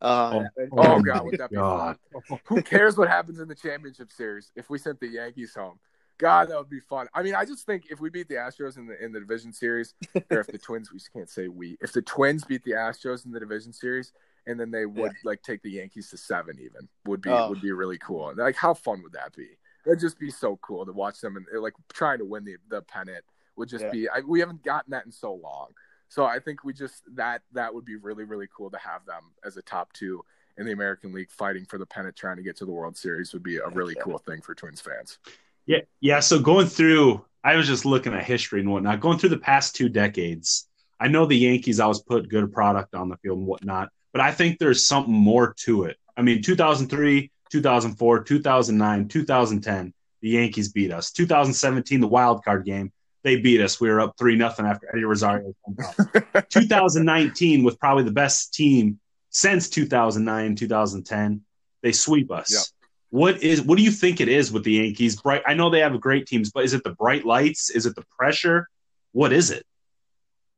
Uh, Oh god, would that be God. fun? Who cares what happens in the championship series if we sent the Yankees home? God, that would be fun. I mean, I just think if we beat the Astros in the in the division series, or if the Twins, we can't say we, if the Twins beat the Astros in the division series, and then they would like take the Yankees to seven, even would be Oh. would be really cool. Like, how fun would that be? It'd just be so cool to watch them and like trying to win the the pennant would just Yeah. be. I, we haven't gotten that in so long, so I think we just that that would be really really cool to have them as a top two in the American League fighting for the pennant, trying to get to the World Series would be a really yeah. cool thing for Twins fans. Yeah, yeah. So going through, I was just looking at history and whatnot. Going through the past two decades, I know the Yankees always put good product on the field and whatnot, but I think there's something more to it. I mean, 2003, 2004, 2009, 2010, the Yankees beat us. 2017, the wild card game, they beat us. We were up three nothing after Eddie Rosario. 2019 was probably the best team since 2009, 2010. They sweep us. Yep. What is what do you think it is with the Yankees? Bright I know they have great teams, but is it the bright lights? Is it the pressure? What is it?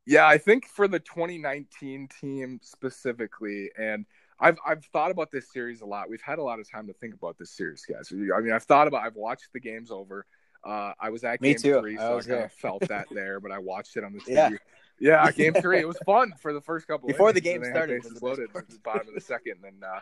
Yeah, I think for the 2019 team specifically, and I've I've thought about this series a lot. We've had a lot of time to think about this series, guys. I mean, I've thought about. I've watched the games over. Uh, I was at Me game too. three, I so I, was kind of felt that there, but I watched it on the TV. Yeah. Yeah, game three. It was fun for the first couple. Before the game and they had started was loaded at the bottom of the second, and uh,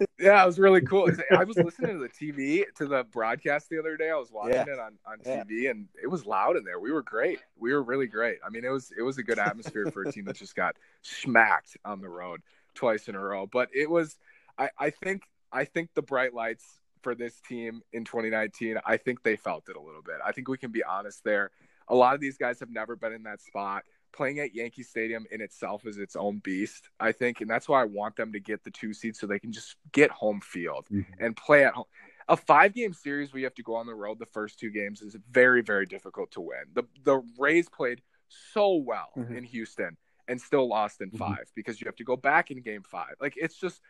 yeah, it was really cool. I was listening to the TV to the broadcast the other day. I was watching Yeah. it on, on Yeah. TV, and it was loud in there. We were great. We were really great. I mean, it was it was a good atmosphere for a team that just got smacked on the road twice in a row. But it was, I, I think, I think the bright lights for this team in 2019. I think they felt it a little bit. I think we can be honest there. A lot of these guys have never been in that spot playing at Yankee Stadium in itself is its own beast, I think, and that's why I want them to get the two seeds so they can just get home field and play at home. A five game series where you have to go on the road the first two games is very, very difficult to win. The the Rays played so well Mhm. in Houston and still lost in Mhm. five because you have to go back in game five. Like it's just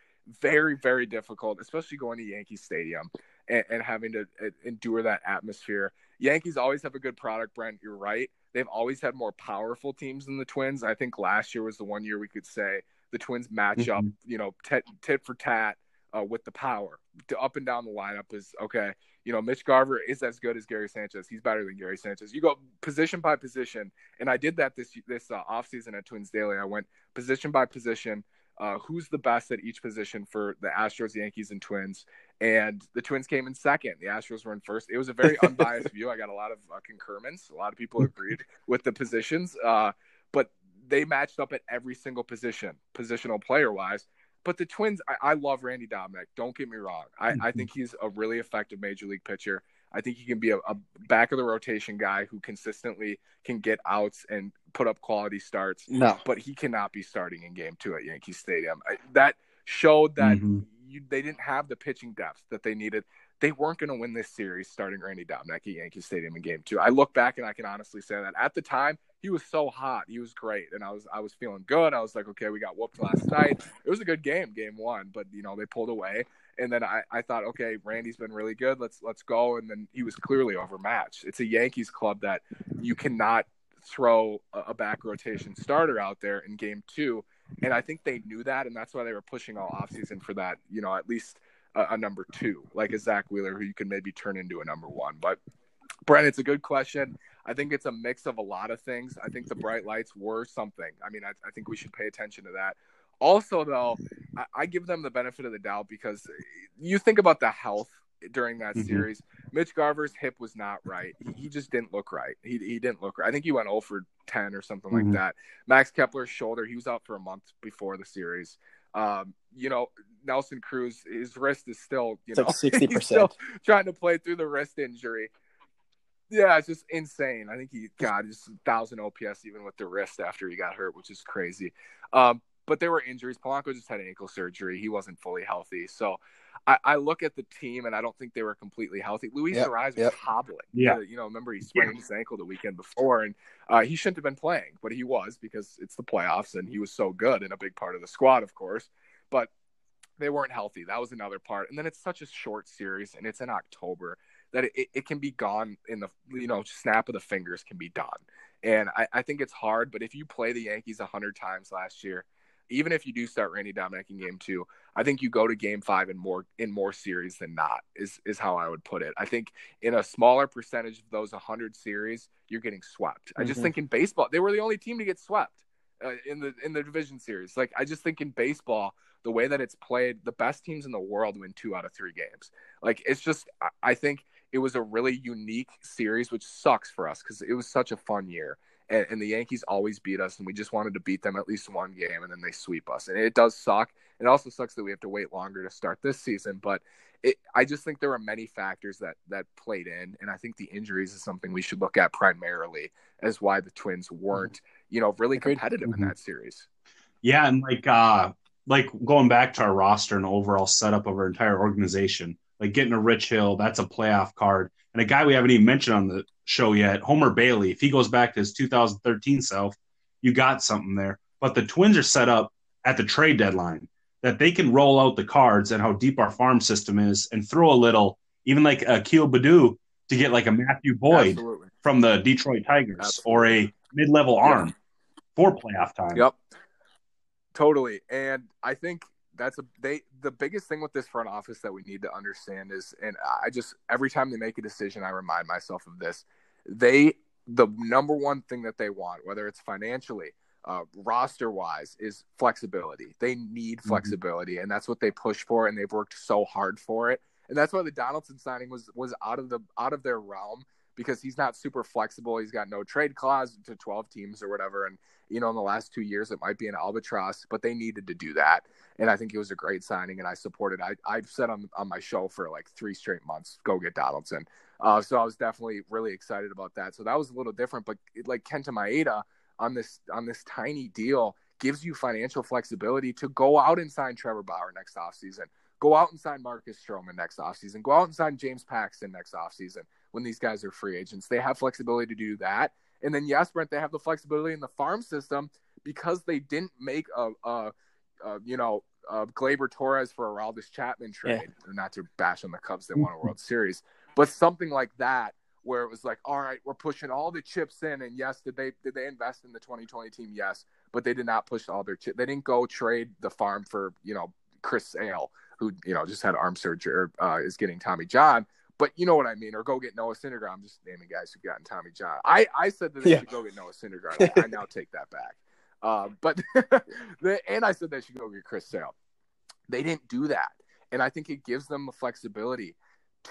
very, very difficult, especially going to Yankee Stadium and, and having to uh, endure that atmosphere. Yankees always have a good product, Brent. You're right. They've always had more powerful teams than the Twins. I think last year was the one year we could say the Twins match up, Mhm. you know, tit, tit for tat uh, with the power. To up and down the lineup is okay. You know, Mitch Garver is as good as Gary Sanchez. He's better than Gary Sanchez. You go position by position, and I did that this this uh, offseason at Twins Daily. I went position by position. Uh, who's the best at each position for the Astros, Yankees, and Twins? And the Twins came in second. The Astros were in first. It was a very unbiased view. I got a lot of uh, concurrence. A lot of people agreed with the positions, uh, but they matched up at every single position, positional player wise. But the Twins, I, I love Randy Dobnak. Don't get me wrong. I, I think he's a really effective major league pitcher. I think he can be a, a back of the rotation guy who consistently can get outs and put up quality starts No. but he cannot be starting in game two at Yankee Stadium. I, that showed that Mhm. you, they didn't have the pitching depth that they needed. They weren't going to win this series starting Randy Dobnak at Yankee Stadium in game two. I look back and I can honestly say that at the time he was so hot, he was great, and I was I was feeling good. I was like, okay, we got whooped last night. It was a good game, game one, but you know they pulled away. And then I, I thought, okay, Randy's been really good. Let's let's go. And then he was clearly overmatched. It's a Yankees club that you cannot throw a, back rotation starter out there in game two. And I think they knew that, and that's why they were pushing all offseason for that, you know, at least a, a number two, like a Zack Wheeler, who you can maybe turn into a number one. But Brent, it's a good question. I think it's a mix of a lot of things. I think the bright lights were something. I mean, I, I think we should pay attention to that. Also, though, I, I give them the benefit of the doubt because you think about the health during that Mhm. series. Mitch Garver's hip was not right. He, he just didn't look right. He, he didn't look right. I think he went 0 for 10 or something Mhm. like that. Max Kepler's shoulder, he was out for a month before the series. Um, you know, Nelson Cruz, his wrist is still, you It's know, like sixty he's still percent. trying to play through the wrist injury. Yeah, it's just insane. I think he got just thousand OPS even with the wrist after he got hurt, which is crazy. Um, but there were injuries. Polanco just had ankle surgery. He wasn't fully healthy. So I, I look at the team and I don't think they were completely healthy. Luis Yep, Arraez was yep. hobbling. Yeah. You know, remember he sprained his ankle the weekend before and uh, he shouldn't have been playing, but he was because it's the playoffs and he was so good and a big part of the squad, of course. But they weren't healthy. That was another part. And then it's such a short series and it's in October that it, it can be gone in the you know snap of the fingers can be done. And I, I think it's hard, but if you play the Yankees a hundred times last year, even if you do start Randy Dobnak in game two, I think you go to game five in more in more series than not, is is how I would put it. I think in a smaller percentage of those hundred series, you're getting swept. I just Mhm. think in baseball, they were the only team to get swept uh, in the in the division series. Like I just think in baseball, the way that it's played, the best teams in the world win two out of three games. Like it's just, I- I think it was a really unique series, which sucks for us because it was such a fun year. And, and the Yankees always beat us, and we just wanted to beat them at least one game, and then they sweep us. And it does suck. It also sucks that we have to wait longer to start this season, but it, I just think there are many factors that that played in, and I think the injuries is something we should look at primarily as why the Twins weren't, you know, really competitive in Mhm. that series. Yeah, and like uh like going back to our roster and overall setup of our entire organization, like getting a Rich Hill, that's a playoff card. And a guy we haven't even mentioned on the show yet, Homer Bailey, if he goes back to his 2013 self, you got something there. But the Twins are set up at the trade deadline that they can roll out the cards and how deep our farm system is and throw a little, even like a Akil Baddoo to get like a Matthew Boyd Absolutely. from the Detroit Tigers Absolutely. or a mid-level Yeah. arm for playoff time. Yep. Totally. And I think that's a they the biggest thing with this front office that we need to understand is and I just every time they make a decision I remind myself of this. They the number one thing that they want, whether it's financially, uh, roster wise, is flexibility. They need Mhm. flexibility, and that's what they push for, and they've worked so hard for it. And that's why the Donaldson signing was was out of the out of their realm because he's not super flexible. He's got no trade clause to 12 teams or whatever. And, you know, in the last two years, it might be an albatross, but they needed to do that. And I think it was a great signing, and I supported. I, I've said on, on my show for like three straight months, go get Donaldson. Uh, so I was definitely really excited about that. So that was a little different, but like Kenta Maeda on this on this tiny deal gives you financial flexibility to go out and sign Trevor Bauer next offseason. Go out and sign Marcus Stroman next offseason. Go out and sign James Paxton next offseason when these guys are free agents. They have flexibility to do that. And then, yes, Brent, they have the flexibility in the farm system because they didn't make a, a, a you know, a Gleyber Torres for a Aroldis Chapman trade. Not to bash on the Cubs, they won a World Series, but something like that where it was like, all right, we're pushing all the chips in. And yes, did they did they invest in the 2020 team? Yes, but they did not push all their chips. They didn't go trade the farm for you know Chris Sale, who you know just had arm surgery or uh, is getting Tommy John. But you know what I mean, or go get Noah Syndergaard. I'm just naming guys who've gotten Tommy John. I, I said that they Yeah. should go get Noah Syndergaard. I, I now take that back. Uh, but the, and I said they should go get Chris Sale. They didn't do that, and I think it gives them the flexibility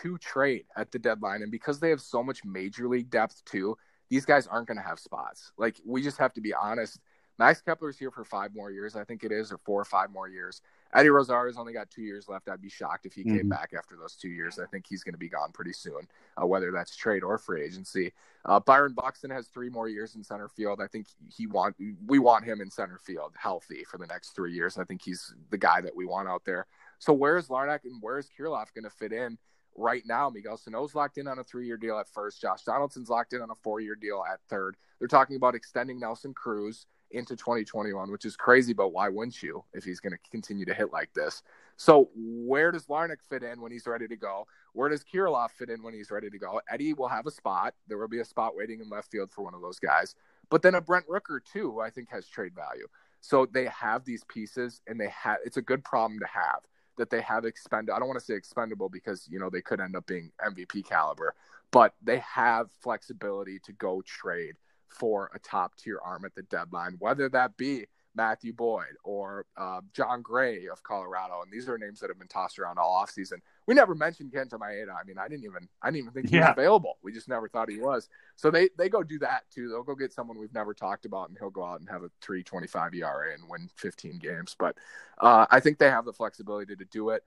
to trade at the deadline. And because they have so much major league depth too, these guys aren't going to have spots. Like we just have to be honest. Max Kepler's here for five more years, I think it is, or four or five more years. Eddie Rosario's only got two years left. I'd be shocked if he came Mhm. back after those two years. I think he's going to be gone pretty soon, uh, whether that's trade or free agency. Uh, Byron Buxton has three more years in center field. I think he want we want him in center field healthy for the next three years. I think he's the guy that we want out there. So where's Larnach and where's Kirilloff going to fit in right now? Miguel Sano's locked in on a three-year deal at first. Josh Donaldson's locked in on a four-year deal at third. They're talking about extending Nelson Cruz into 2021, which is crazy, but why wouldn't you if he's going to continue to hit like this? So where does Larnach fit in when he's ready to go? Where does Kirilloff fit in when he's ready to go? Eddie will have a spot. There will be a spot waiting in left field for one of those guys. But then a Brent Rooker too, who I think has trade value. So they have these pieces, and they have. It's a good problem to have that they have expendable. I don't want to say expendable because you know they could end up being MVP caliber, but they have flexibility to go trade for a top tier arm at the deadline, whether that be Matthew Boyd or uh, Jon Gray of Colorado. And these are names that have been tossed around all offseason. We never mentioned Kenta Maeda. I mean, I didn't even I didn't even think he was available. We just never thought he was. So they they go do that too. They'll go get someone we've never talked about, and he'll go out and have a 3.25 ERA and win 15 games. But uh, I think they have the flexibility to do it.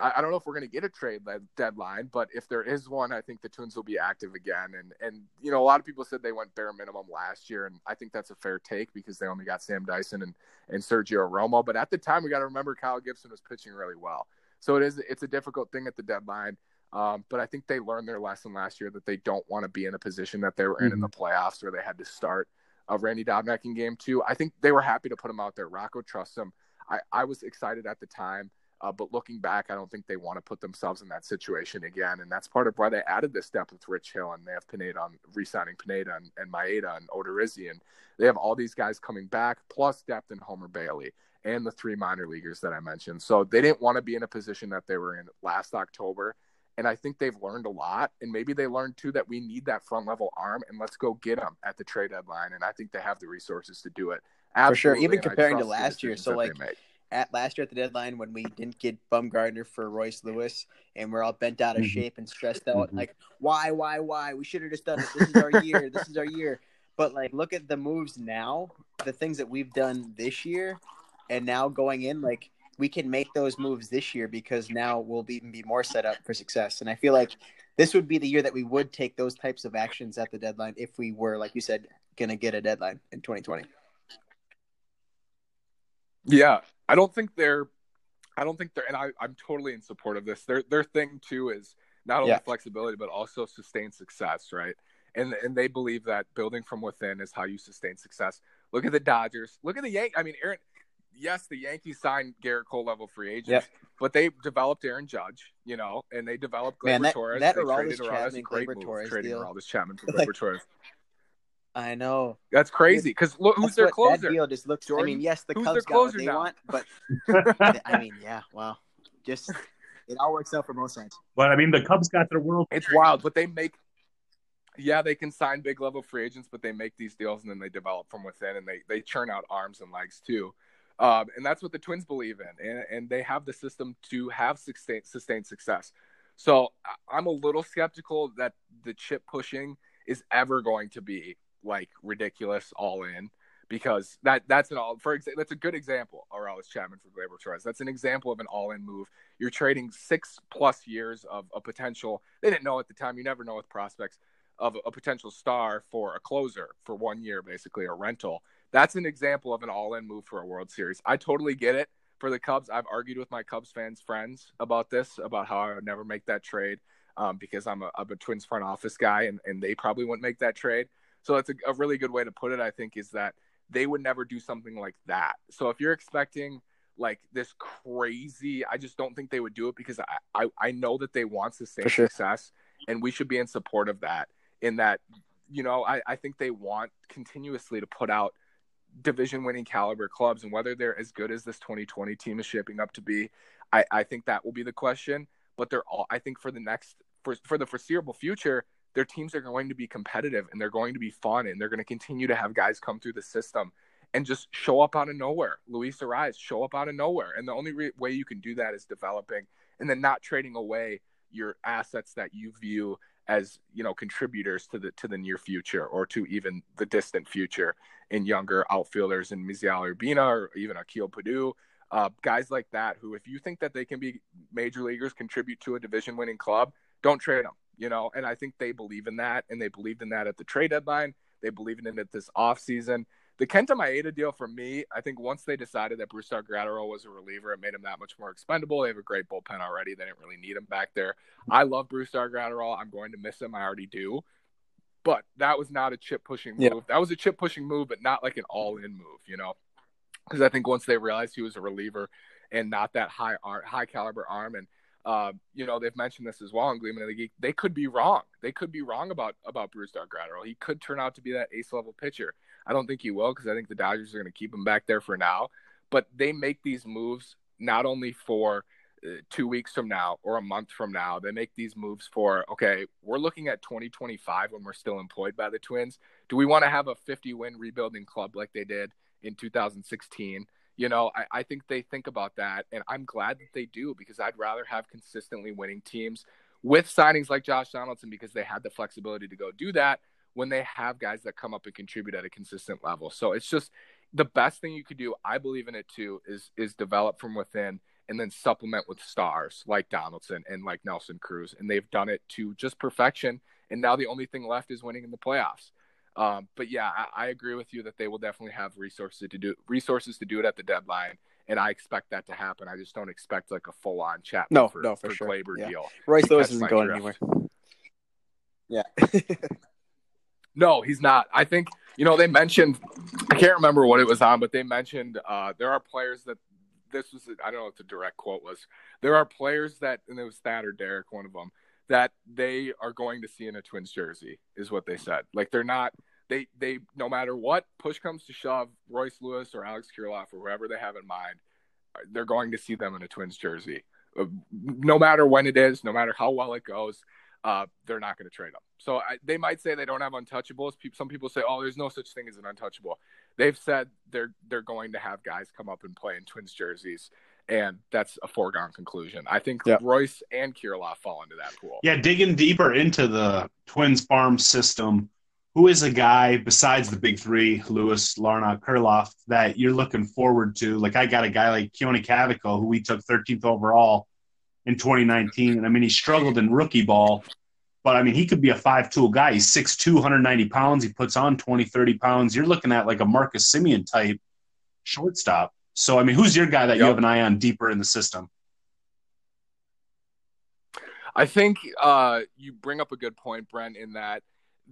I, I don't know if we're going to get a trade deadline, but if there is one, I think the Twins will be active again. And and you know, a lot of people said they went bare minimum last year, and I think that's a fair take because they only got Sam Dyson and and Sergio Romo. But at the time, we got to remember Kyle Gibson was pitching really well, so it is it's a difficult thing at the deadline. Um, but I think they learned their lesson last year that they don't want to be in a position that they were in mm-hmm. in the playoffs where they had to start uh, Randy Dobnak in game two. I think they were happy to put him out there. Rocco trusts him. I, I was excited at the time. Uh, but looking back, I don't think they want to put themselves in that situation again. And that's part of why they added this depth with Rich Hill and they have Pineda on re-signing Pineda and, and Maeda and Odorizzi. And they have all these guys coming back, plus depth in Homer Bailey and the three minor leaguers that I mentioned. So they didn't want to be in a position that they were in last October. And I think they've learned a lot. And maybe they learned too that we need that front level arm and let's go get them at the trade deadline. And I think they have the resources to do it. Absolutely. For sure. Even comparing to last year. So, like, at last year at the deadline when we didn't get Bumgarner for Royce Lewis and we're all bent out of mm-hmm. shape and stressed out. Mm-hmm. Like, why, why, why? We should have just done it. This is our year. This is our year. But like, look at the moves now, the things that we've done this year, and now going in, like we can make those moves this year because now we'll be, even be more set up for success. And I feel like this would be the year that we would take those types of actions at the deadline if we were, like you said, gonna get a deadline in 2020. Yeah, I don't think they're. I don't think they're, and I, I'm totally in support of this. Their their thing too is not only yeah. flexibility but also sustained success, right? And and they believe that building from within is how you sustain success. Look at the Dodgers. Look at the Yankees. I mean, Aaron. Yes, the Yankees signed Gerrit Cole level free agents, yep. but they developed Aaron Judge, you know, and they developed Gleyber Man, that, Torres. That they Aroldis Chapman, Gleyber Torres trading deal. Chapman for Gleyber Torres. I know. That's crazy. Because look, who's their closer? That deal just looks. Jordan? I mean, yes, the who's Cubs got what they now? want, but I mean, yeah, wow, just it all works out for both sides. But I mean, the Cubs got their world. It's wild, but they make. Yeah, they can sign big level free agents, but they make these deals and then they develop from within and they they churn out arms and legs too. Um, and that's what the Twins believe in, and, and they have the system to have sustained, sustained success. So I'm a little skeptical that the chip pushing is ever going to be like ridiculous all in because that that's an all for example that's a good example Or Aroldis Chapman for Gleyber Torres. That's an example of an all in move. You're trading six plus years of a potential. They didn't know at the time. You never know with prospects of a potential star for a closer for one year, basically a rental. That's an example of an all in move for a World Series. I totally get it for the Cubs. I've argued with my Cubs fans friends about this about how I would never make that trade um, because I'm a, I'm a Twins front office guy and, and they probably wouldn't make that trade. So that's a, a really good way to put it, I think, is that they would never do something like that. So if you're expecting like this crazy, I just don't think they would do it because I, I, I know that they want sustained sure. success and we should be in support of that. In that, you know, I, I think they want continuously to put out division winning caliber clubs and whether they're as good as this 2020 team is shaping up to be, I, I think that will be the question. But they're all I think for the next for for the foreseeable future, their teams are going to be competitive and they're going to be fun and they're going to continue to have guys come through the system and just show up out of nowhere. Luis Arraez show up out of nowhere, and the only re- way you can do that is developing and then not trading away your assets that you view as you know contributors to the to the near future or to even the distant future in younger outfielders in Misael Urbina or even Akil Baddoo. Uh, guys like that who, if you think that they can be major leaguers, contribute to a division winning club, don't trade them you know, and I think they believe in that, and they believed in that at the trade deadline. They believe in it this offseason. The Kenta Maeda deal for me, I think once they decided that Brusdar Graterol was a reliever, it made him that much more expendable. They have a great bullpen already. They didn't really need him back there. I love Brusdar Graterol. I'm going to miss him. I already do. But that was not a chip pushing move. Yeah. That was a chip pushing move, but not like an all in move, you know? Because I think once they realized he was a reliever and not that high high caliber arm and – uh, you know, they've mentioned this as well in Gleeman of the Geek. They could be wrong. They could be wrong about about Brusdar Graterol. He could turn out to be that ace level pitcher. I don't think he will because I think the Dodgers are going to keep him back there for now. But they make these moves not only for uh, two weeks from now or a month from now. They make these moves for okay, we're looking at 2025 when we're still employed by the Twins. Do we want to have a 50 win rebuilding club like they did in 2016? You know, I, I think they think about that, and I'm glad that they do because I'd rather have consistently winning teams with signings like Josh Donaldson because they had the flexibility to go do that when they have guys that come up and contribute at a consistent level. So it's just the best thing you could do. I believe in it too. Is is develop from within and then supplement with stars like Donaldson and like Nelson Cruz. And they've done it to just perfection. And now the only thing left is winning in the playoffs. Um, but yeah, I, I, agree with you that they will definitely have resources to do resources to do it at the deadline, and I expect that to happen. I just don't expect like a full on chat. No, for, no, for, for sure. Gleyber yeah. deal. Royce Lewis isn't going drift. anywhere. Yeah. no, he's not. I think you know they mentioned. I can't remember what it was on, but they mentioned uh, there are players that this was. I don't know what the direct quote was. There are players that, and it was Thad or Derek, one of them that they are going to see in a Twins jersey, is what they said. Like they're not they they no matter what push comes to shove, Royce Lewis or Alex Kirilloff or whoever they have in mind, they're going to see them in a Twins jersey. Uh, no matter when it is, no matter how well it goes, uh, they're not going to trade them. So I, they might say they don't have untouchables. Some people say, "Oh, there's no such thing as an untouchable." They've said they're they're going to have guys come up and play in Twins jerseys and that's a foregone conclusion. I think yep. Royce and Kirilloff fall into that pool. Yeah, digging deeper into the Twins farm system, who is a guy besides the big three, Lewis, Larnach, Kirilloff, that you're looking forward to? Like I got a guy like Keoni Cavaco, who we took 13th overall in 2019, and I mean he struggled in rookie ball. But I mean, he could be a five-tool guy. He's 6'2", 190 pounds. He puts on 20, 30 pounds. You're looking at like a Marcus Semien type shortstop. So, I mean, who's your guy that yep. you have an eye on deeper in the system? I think uh, you bring up a good point, Brent, in that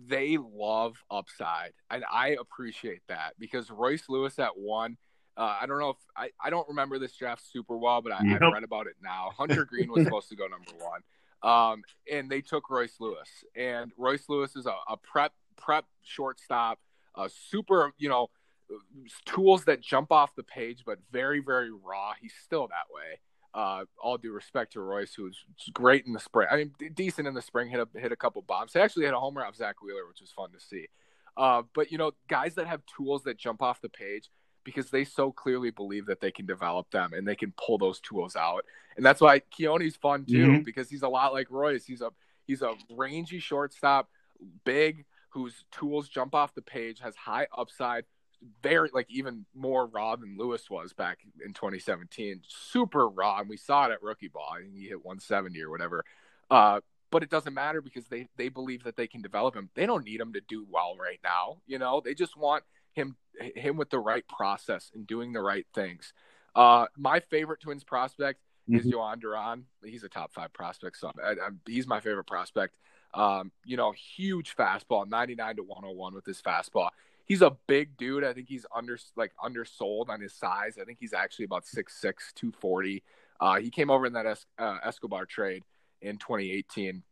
they love upside. And I appreciate that because Royce Lewis at one, uh, I don't know if I, I don't remember this draft super well, but I, yep. I've read about it now. Hunter Greene was supposed to go number one. Um, and they took Royce Lewis. And Royce Lewis is a, a prep prep shortstop, a super, you know, tools that jump off the page, but very, very raw. He's still that way. Uh, all due respect to Royce, who's great in the spring. I mean, decent in the spring. Hit a hit a couple bombs. He actually hit a homer off Zack Wheeler, which was fun to see. Uh, but you know, guys that have tools that jump off the page because they so clearly believe that they can develop them and they can pull those tools out. And that's why Keoni's fun too mm-hmm. because he's a lot like Royce. He's a he's a rangy shortstop, big, whose tools jump off the page, has high upside, very like even more raw than Lewis was back in 2017. Super raw, and we saw it at rookie ball. I think he hit 170 or whatever. Uh, but it doesn't matter because they they believe that they can develop him. They don't need him to do well right now. You know, they just want him him with the right process and doing the right things. Uh, my favorite Twins prospect mm-hmm. is Jhoan Duran. He's a top five prospect, so I, I, he's my favorite prospect. Um, you know, huge fastball, 99 to 101 with his fastball he's a big dude. I think he's under like undersold on his size. I think he's actually about 6'6", 240. Uh, he came over in that es- uh, Escobar trade in 2018.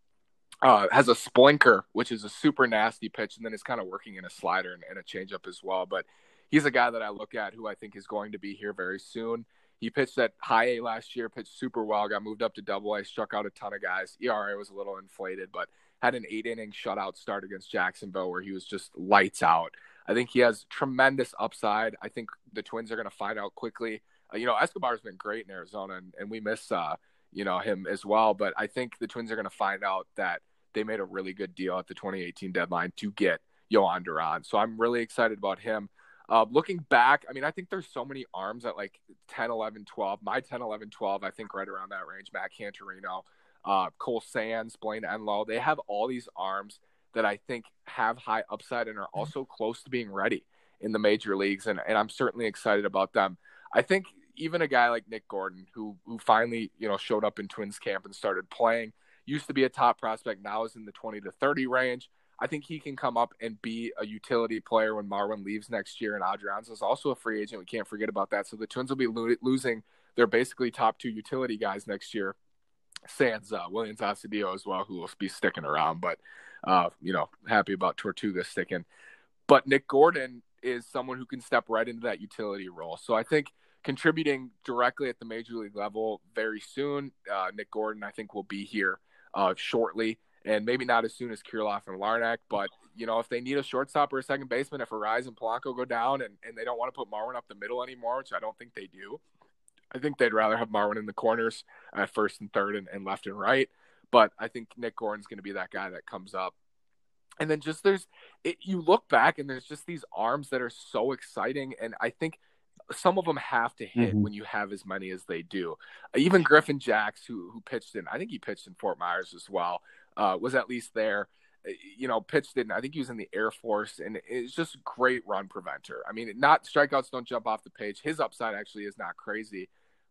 Uh, has a splinker, which is a super nasty pitch, and then is kind of working in a slider and, and a changeup as well. But he's a guy that I look at who I think is going to be here very soon. He pitched at high A last year, pitched super well, got moved up to double A, struck out a ton of guys. ERA was a little inflated, but had an eight inning shutout start against Jacksonville where he was just lights out. I think he has tremendous upside. I think the Twins are going to find out quickly. Uh, you know, Escobar's been great in Arizona, and, and we miss uh, you know him as well. But I think the Twins are going to find out that they made a really good deal at the 2018 deadline to get Jhoan Duran. So I'm really excited about him. Uh, looking back, I mean, I think there's so many arms at like 10, 11, 12. My 10, 11, 12, I think right around that range. Matt Canterino, uh, Cole Sands, Blaine Enlow. They have all these arms that I think have high upside and are mm-hmm. also close to being ready in the major leagues. And, and I'm certainly excited about them. I think even a guy like Nick Gordon, who who finally you know showed up in Twins camp and started playing, used to be a top prospect, now is in the 20 to 30 range. I think he can come up and be a utility player when Marwin leaves next year. And Adrianza is also a free agent. We can't forget about that. So the Twins will be lo- losing their basically top two utility guys next year. Sans uh, Willians Astudillo as well, who will be sticking around. But uh, you know, happy about Tortuga sticking. But Nick Gordon is someone who can step right into that utility role. So I think contributing directly at the major league level very soon. Uh, Nick Gordon, I think, will be here uh, shortly, and maybe not as soon as Kirilloff and Larnach, but you know, if they need a shortstop or a second baseman, if Arraez and Polanco go down and, and they don't want to put Marwin up the middle anymore, which I don't think they do, I think they'd rather have Marwin in the corners at first and third and, and left and right. But I think Nick Gordon's going to be that guy that comes up. And then just there's, it, you look back and there's just these arms that are so exciting. And I think some of them have to hit Mhm. when you have as many as they do. Even Griffin Jax, who who pitched in, I think he pitched in Fort Myers as well, uh, was at least there. Uh, You know, pitched in. I think he was in the Air Force, and it's just great run preventer. I mean, not strikeouts don't jump off the page. His upside actually is not crazy,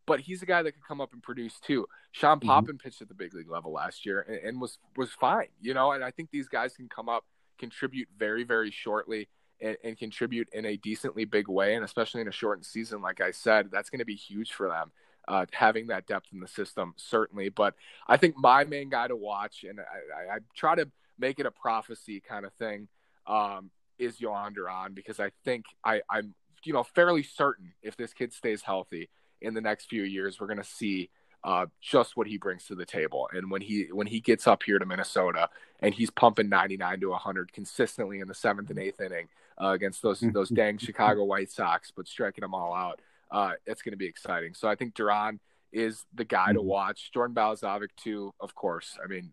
but he's a guy that could come up and produce too. Sean Mhm. Poppen pitched at the big league level last year and, and was was fine. You know, and I think these guys can come up, contribute very very shortly and, and contribute in a decently big way, and especially in a shortened season, like I said, that's going to be huge for them. Uh, having that depth in the system, certainly. But I think my main guy to watch, and I, I, I try to make it a prophecy kind of thing, um, is Jhoan Duran because I think I, I'm, you know, fairly certain if this kid stays healthy in the next few years, we're going to see uh, just what he brings to the table. And when he when he gets up here to Minnesota and he's pumping 99 to 100 consistently in the seventh and eighth inning uh, against those those dang Chicago White Sox, but striking them all out, uh, it's going to be exciting. So I think Duran is the guy to Mhm. watch. Jordan Balazovic too, of course. I mean,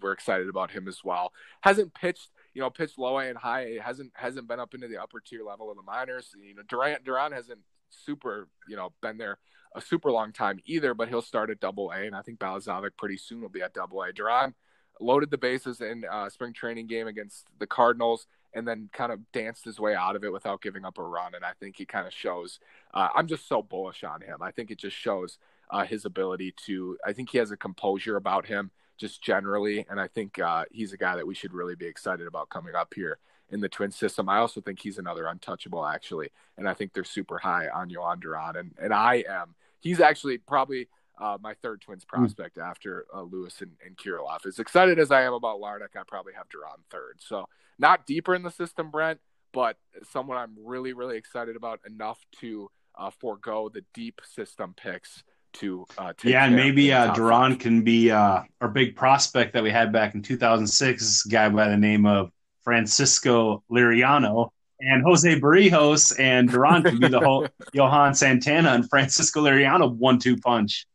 we're excited about him as well. Hasn't pitched, you know, pitched low A and high A. Hasn't hasn't been up into the upper tier level of the minors. You know, Durant Duran hasn't super, you know, been there a super long time either, but he'll start at double A, and I think Balazovic pretty soon will be at double A. Duran loaded the bases in uh, spring training game against the Cardinals, and then kind of danced his way out of it without giving up a run. And I think he kind of shows. Uh, I'm just so bullish on him. I think it just shows uh, his ability to. I think he has a composure about him just generally, and I think uh, he's a guy that we should really be excited about coming up here in the twin system. I also think he's another untouchable actually, and I think they're super high on Jhoan Duran, and and I am. He's actually probably uh, my third Twins prospect after uh, Lewis and, and Kirilloff. As excited as I am about Larnach, I probably have Duran third. So not deeper in the system, Brent, but someone I'm really, really excited about enough to uh, forego the deep system picks to uh, take Yeah, and maybe uh, Duran can be uh, our big prospect that we had back in 2006. This guy by the name of Francisco Liriano and Jose Berrios and Duran can be the whole Johan Santana and Francisco Liriano one-two punch.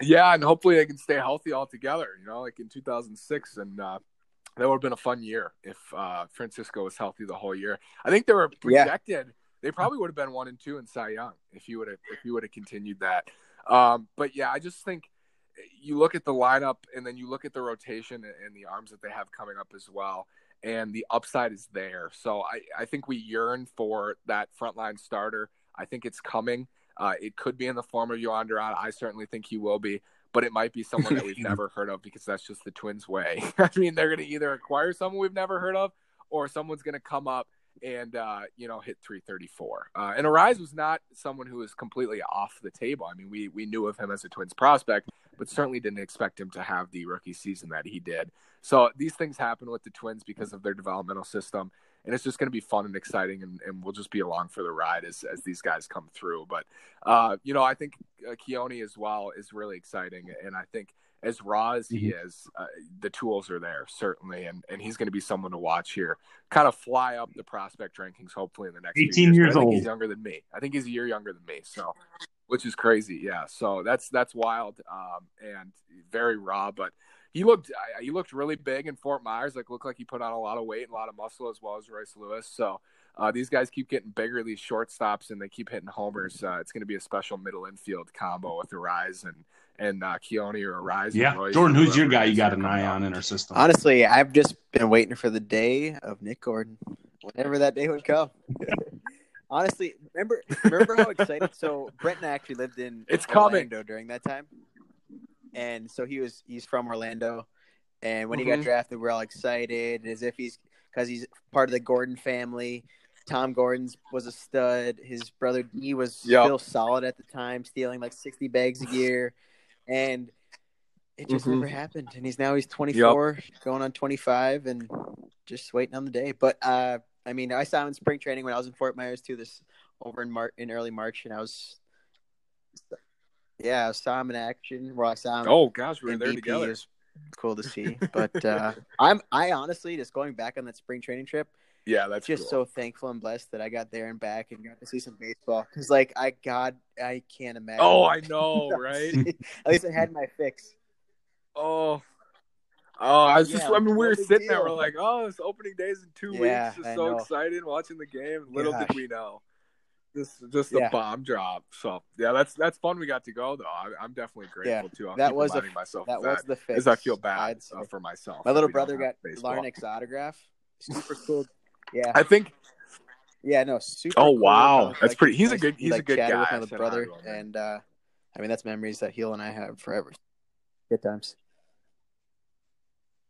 Yeah, and hopefully they can stay healthy all together. You know, like in 2006, and uh, that would have been a fun year if uh, Francisco was healthy the whole year. I think they were Yeah. projected. They probably would have been one and two in Cy Young if you would have if you would have continued that. Um, but yeah, I just think you look at the lineup and then you look at the rotation and the arms that they have coming up as well, and the upside is there. So I, I think we yearn for that frontline starter. I think it's coming. Uh, it could be in the form of Jhoan Duran. I certainly think he will be, but it might be someone that we've never heard of because that's just the Twins' way. I mean, they're going to either acquire someone we've never heard of, or someone's going to come up and uh, you know hit 334. Uh, and Arraez was not someone who was completely off the table. I mean, we we knew of him as a Twins prospect, but certainly didn't expect him to have the rookie season that he did. So these things happen with the Twins because of their developmental system, and it's just going to be fun and exciting, and, and we'll just be along for the ride as as these guys come through. But uh, you know, I think uh, Keoni as well is really exciting, and I think as raw as he is, uh, the tools are there certainly, and and he's going to be someone to watch here. Kind of fly up the prospect rankings, hopefully in the next. 18 years I think He's younger than me. I think he's a year younger than me. So, which is crazy. Yeah. So that's that's wild um, and very raw, but. He looked he looked really big in Fort Myers. Like looked like he put on a lot of weight and a lot of muscle as well as Royce Lewis. So uh, these guys keep getting bigger, these shortstops, and they keep hitting homers. Uh, it's going to be a special middle infield combo with Arraez and and uh, Keoni or Arraez. Yeah, Royce Jordan, who's your guy you got an eye on in our system? Honestly, I've just been waiting for the day of Nick Gordon, whenever that day would come. Honestly, remember remember how excited? So Brent and I actually lived in It's coming. Orlando during that time, and so he was he's from Orlando, and when he got Mhm. drafted, we're all excited as if he's because he's part of the Gordon family. Tom Gordon's was a stud. His brother Dee was Yep. still solid at the time, stealing like sixty bags a year, and it just Mhm. never happened. And he's now he's twenty four, going on twenty five, and just waiting on the day. But uh, I mean, I saw him in spring training when I was in Fort Myers too. This over in Mar- in early March, and I was, yeah, I saw him in action. Where I saw him Oh gosh, we were there together. Cool to see. But uh, I'm I honestly just going back on that spring training trip, Yeah, that's just cool. so thankful and blessed that I got there and back and got to see some baseball. Because like I God, I can't imagine. Oh, I know, right? At least I had my fix. Oh, Oh, I was just, I mean, we were sitting there, we're like, oh, it's opening days in two Yeah, weeks. Just I so know. excited watching the game. Little Gosh. did we know. Just, just a Yeah. bomb drop. So, yeah, that's that's fun. We got to go though. I, I'm definitely grateful too. I'll that was a- myself That was that the fix. as I feel bad uh, for myself. My little brother got. Larnach's autograph. Super cool. Yeah, I think yeah, no, super. Oh, cool. wow. Like, That's pretty- he's a good- he's a good guy. With my brother, to him, man. and uh, I mean that's memories that Heel and I have forever. Good times.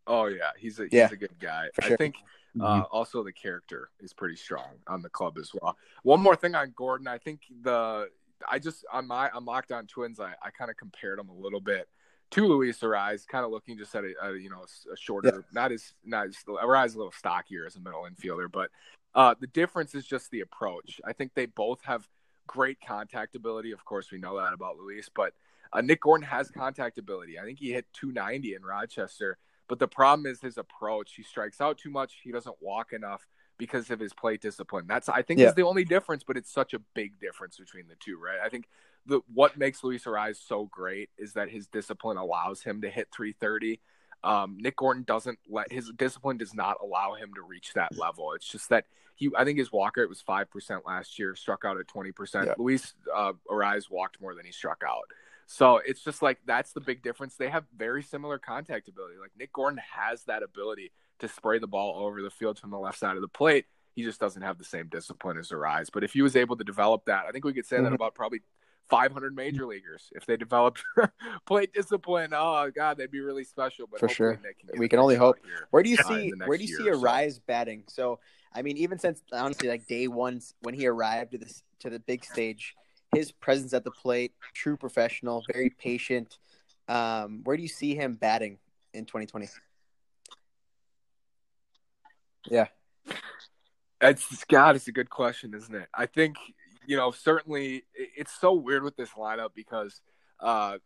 Oh yeah, he's a he's Yeah, a good guy. for I sure. think uh, also the character is pretty strong on the club as well. One more thing on Gordon, I think the I just on my on Locked On Twins, I, I kind of compared him a little bit to Luis Arraez, kind of looking just at a, a you know a shorter, not as not as Arraez a little stockier as a middle infielder, but uh, the difference is just the approach. I think they both have great contact ability. Of course, we know that about Luis, but uh, Nick Gordon has contact ability. I think he hit 290 in Rochester. But the problem is his approach. He strikes out too much. He doesn't walk enough because of his plate discipline. That's I think Yeah. is the only difference, but it's such a big difference between the two, right? I think the what makes Luis Arraez so great is that his discipline allows him to hit 330. Um, Nick Gordon doesn't let his discipline does not allow him to reach that level. It's just that he, I think his walker it was five percent last year, struck out at 20 percent. Yeah. Luis uh, Arraez walked more than he struck out. So it's just like that's the big difference. They have very similar contact ability. Like Nick Gordon has that ability to spray the ball over the field from the left side of the plate. He just doesn't have the same discipline as Arraez. But if he was able to develop that, I think we could say that Mhm. about probably 500 major leaguers. If they developed plate discipline, oh god, they'd be really special. But For sure. Get We can only hope. here. Where do you uh, see where do you see or so. Arraez batting? So I mean, even since honestly, like day one when he arrived to this to the big stage, his presence at the plate, true professional, very patient. Um, where do you see him batting in 2020? Yeah, It's God. It's a good question, isn't it? I think you know certainly it's so weird with this lineup because uh,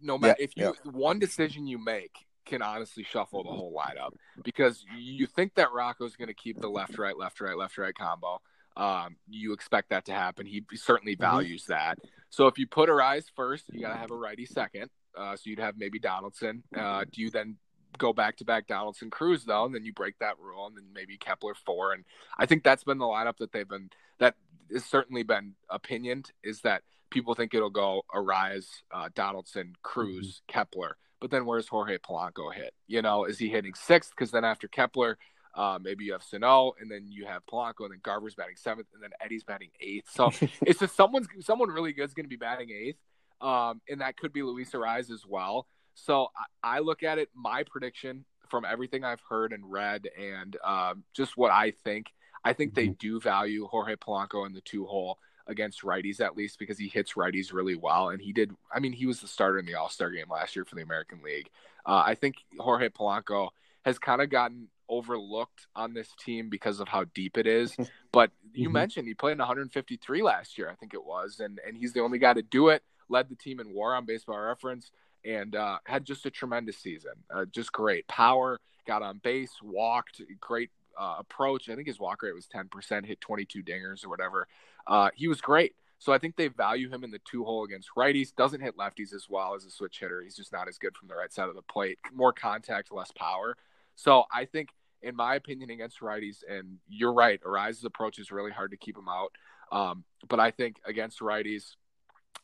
no matter Yeah, if you one decision you make can honestly shuffle the whole lineup because you think that Rocco's going to keep the left right left right left right combo. Um, you expect that to happen. He certainly Mhm. values that. So if you put Arraez first, you got to have a righty second. Uh, so you'd have maybe Donaldson. Uh, do you then go back to back Donaldson Cruz though, and then you break that rule, and then maybe Kepler four. And I think that's been the lineup that they've been that has certainly been opinioned is that people think it'll go Arraez, uh, Donaldson, Cruz, Kepler. But then where's Jorge Polanco hit? You know, is he hitting sixth? Because then after Kepler, uh, maybe you have Sano, and then you have Polanco, and then Garver's batting seventh, and then Eddie's batting eighth. So it's just someone's someone really good is going to be batting eighth, um, and that could be Luis Arraez as well. So I, I look at it. My prediction from everything I've heard and read, and um, just what I think, I think they do value Jorge Polanco in the two hole against righties at least because he hits righties really well, and he did. I mean, he was the starter in the All Star game last year for the American League. Uh, I think Jorge Polanco has kind of gotten overlooked on this team because of how deep it is. But you Mhm. mentioned he played in 153 last year, I think it was, and and he's the only guy to do it. Led the team in WAR on Baseball Reference, and uh, had just a tremendous season. Uh, just great power, got on base, walked, great uh, approach. I think his walk rate was 10%, hit 22 dingers or whatever. Uh, he was great. So I think they value him in the two hole against righties. Doesn't hit lefties as well as a switch hitter. He's just not as good from the right side of the plate. More contact, less power. So I think, in my opinion, against righties, and you're right, Arraez's approach is really hard to keep him out. Um, but I think against righties,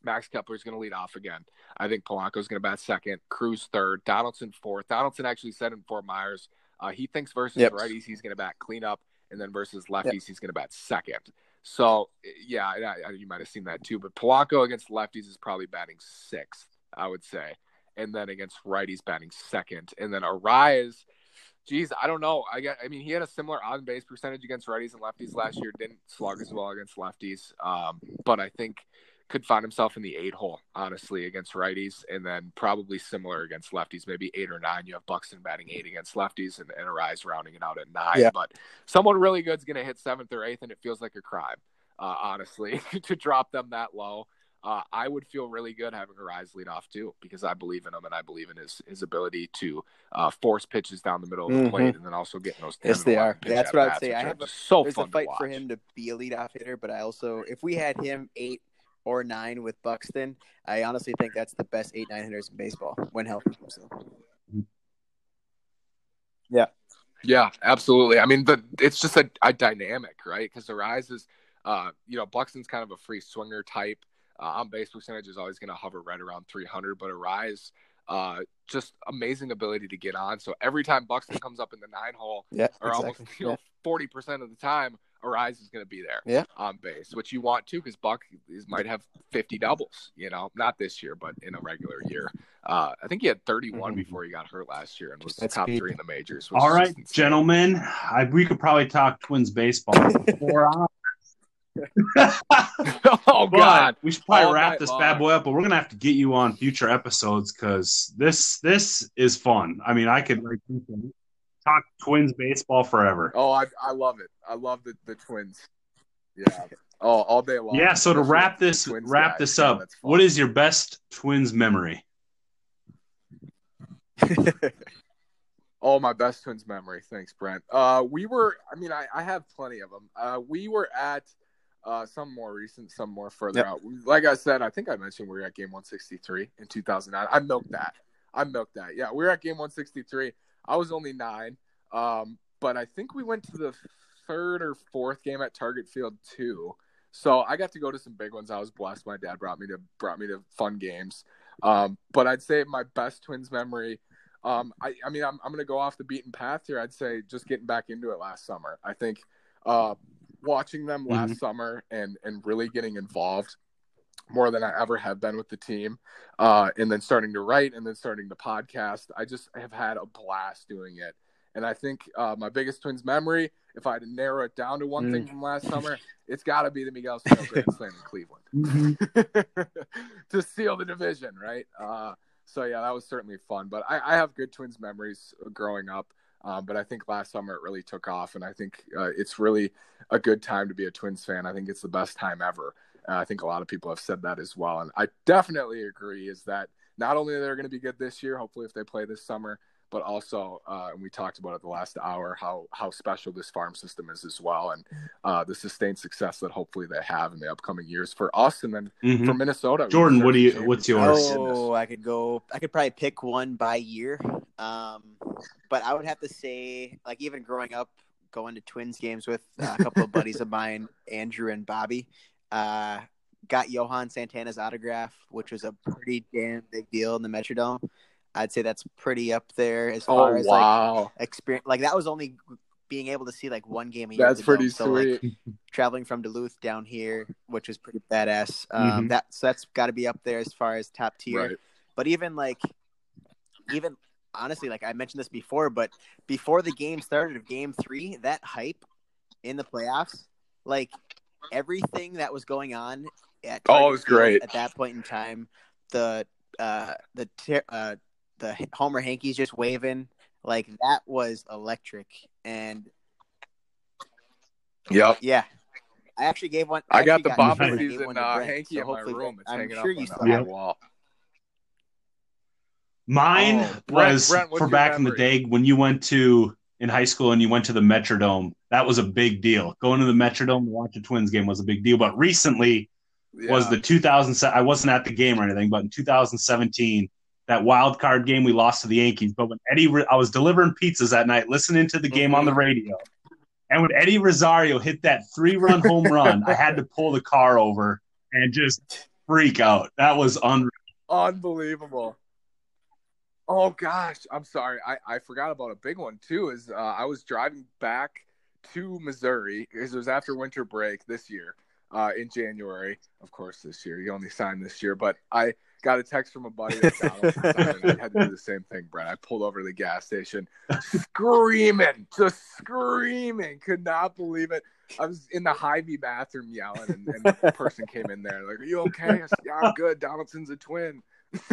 Max Kepler is going to lead off again. I think Polanco is going to bat second, Cruz third, Donaldson fourth. Donaldson actually said in Fort Myers uh, he thinks versus Yep. righties he's going to bat cleanup, and then versus lefties he's going to bat second. So yeah, I, I, you might have seen that too. But Polanco against lefties is probably batting sixth, I would say, and then against righties batting second, and then Arraez. Geez, I don't know. I get. I mean, he had a similar on base percentage against righties and lefties last year. Didn't slug as well against lefties, um, but I think could find himself in the eight hole, honestly, against righties, and then probably similar against lefties, maybe eight or nine. You have Buxton batting eight against lefties, and, and Arraez rounding it out at nine. Yeah. But someone really good's going to hit seventh or eighth, and it feels like a crime, uh, honestly, to drop them that low. Uh, I would feel really good having Arraez lead off too, because I believe in him and I believe in his his ability to uh, force pitches down the middle of the Mhm. plate, and then also getting those. 10 Yes, and they are. That's what I'd say. I have a- just so There's fun a fight for him to be a leadoff hitter, but I also, if we had him eight or nine with Buxton, I honestly think that's the best eight nine hitters in baseball when healthy. So. Yeah, Yeah, absolutely. I mean, the it's just a, a dynamic, right? Because the rise is, uh, you know, Buxton's kind of a free swinger type. Uh, on base percentage is always going to hover right around 300, but Arraez, uh, just amazing ability to get on. So every time Buxton comes up in the nine hole, Yeah, or almost exactly. you know forty percent of the time, Arraez is going to be there, Yeah. on base, which you want to because Buck is, might have fifty doubles. You know, not this year, but in a regular year. Uh, I think he had 31 Mhm. before he got hurt last year and was That's top speed. three in the majors. which All is right, just insane. gentlemen, I, we could probably talk Twins baseball for four hours. oh But God, we should probably All wrap this long. bad boy up. But we're gonna have to get you on future episodes because this this is fun. I mean, I could like talk Twins baseball forever. oh I I love it. I love the the Twins. Yeah, oh all day long. yeah. So to wrap this Twins wrap guys. this up, that's what is your best Twins memory? Oh, my best twins memory. Thanks, Brent. Uh, we were. I mean, I, I have plenty of them. Uh, we were at uh, some more recent, some more further Yep. out. Like I said, I think I mentioned we were at game 163 in 2009. I milked that. I milked that. Yeah, we were at game 163. I was only nine, um, but I think we went to the third or fourth game at Target Field too. So I got to go to some big ones. I was blessed. My dad brought me to brought me to fun games. Um, but I'd say my best Twins memory. Um, I, I mean, I'm, I'm going to go off the beaten path here. I'd say just getting back into it last summer. I think uh, watching them last summer and and really getting involved more than I ever have been with the team, uh, and then starting to write and then starting the podcast. I just have had a blast doing it. And I think uh, my biggest Twins memory, if I had to narrow it down to one Mm. thing from last summer, it's got to be the Miguel Sano Grand Slam in Cleveland to seal the division, right? Uh, so yeah, that was certainly fun. But I, I have good Twins memories growing up. Um, but I think last summer it really took off, and I think uh, it's really a good time to be a Twins fan. I think it's the best time ever. Uh, I think a lot of people have said that as well, and I definitely agree. Is that not only they're going to be good this year, hopefully if they play this summer, but also, uh, and we talked about it the last hour, how how special this farm system is as well, and uh, the sustained success that hopefully they have in the upcoming years for us, and then Mhm. for Minnesota. Jordan, what do you- Championship. what's yours? Oh, I could go. I could probably pick one by year. Um, but I would have to say, like even growing up, going to Twins games with a couple of buddies of mine, Andrew and Bobby, uh, got Johan Santana's autograph, which was a pretty damn big deal in the Metrodome. I'd say that's pretty up there as Oh far as like experience. Like that was only being able to see like one game a year. that's at the Dome. pretty So, like, sweet. traveling from Duluth down here, which was pretty badass. Um, Mhm. That so that's got to be up there as far as top tier. Right. But even like, even honestly, like I mentioned this before, but before the game started of Game Three, that hype in the playoffs, like everything that was going on at Oh, it was great. at that point in time. The uh, the ter- uh, the Homer Hankies just waving like that was electric, and Yep. yeah. I actually gave one. I got the one Bomber and I gave season one to uh, Brent, hanky so in my hopefully room. Brent- It's I'm hanging sure up you on saw the that. Yep. wall. Mine Oh, Brent- was Brent, for your back in the day when you went to in high school and you went to the Metrodome. That was a big deal. Going to the Metrodome to watch a Twins game was a big deal. But recently was the 2007. I wasn't at the game or anything, but in 2017, that wild card game we lost to the Yankees. But when Eddie, I was delivering pizzas that night, listening to the game on the radio, and when Eddie Rosario hit that three run home run, I had to pull the car over and just freak out. That was unreal. unbelievable. Oh gosh, I'm sorry. I, I forgot about a big one too. Is uh, I was driving back to Missouri because it was after winter break this year, uh, in January. Of course, this year. You only signed this year, but I got a text from a buddy that Donaldson signed, had to do the same thing. Brett, I pulled over to the gas station, screaming, just screaming. Could not believe it. I was in the Hy-Vee bathroom yelling, and, and the person came in there like, "Are you okay?" I said, "Yeah, I'm good. Donaldson's a twin."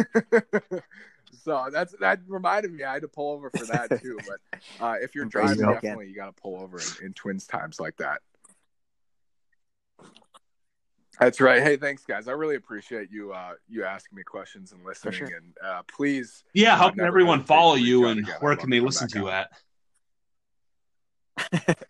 so that's that reminded me. I had to pull over for that too. But uh, if you're driving, definitely you got to pull over in, in twins times like that. That's right. Hey, thanks, guys. I really appreciate you uh, you asking me questions and listening. sure. And uh, please, Yeah, how can everyone follow you and again. where can they listen to on. at?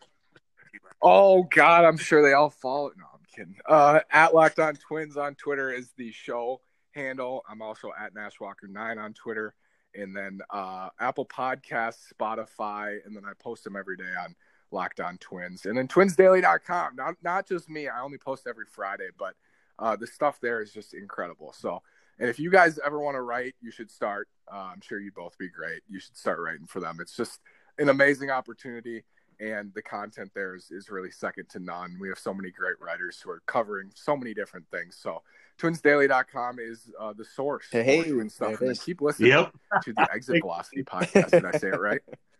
Oh God, I'm sure they all follow. No, I'm kidding. Uh, at Locked On Twins on Twitter is the show handle. I'm also at Nash Walker Nine on Twitter, and then uh, Apple Podcasts, Spotify, and then I post them every day on Locked On Twins, and then TwinsDaily.com. Not not just me. I only post every Friday, but uh, the stuff there is just incredible. So, and if you guys ever want to write, you should start. Uh, I'm sure you'd both be great. You should start writing for them. It's just an amazing opportunity and the content there is, is really second to none. We have so many great writers who are covering so many different things. So twinsdaily.com is uh, the source Hey, for twin stuff. And keep listening Yep. to the Exit Velocity podcast. Did I say it right?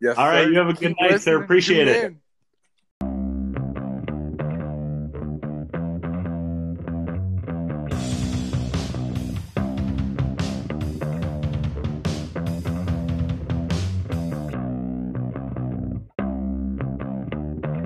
Yes. All right, sir. you have a good Keep night, sir. Appreciate it. in.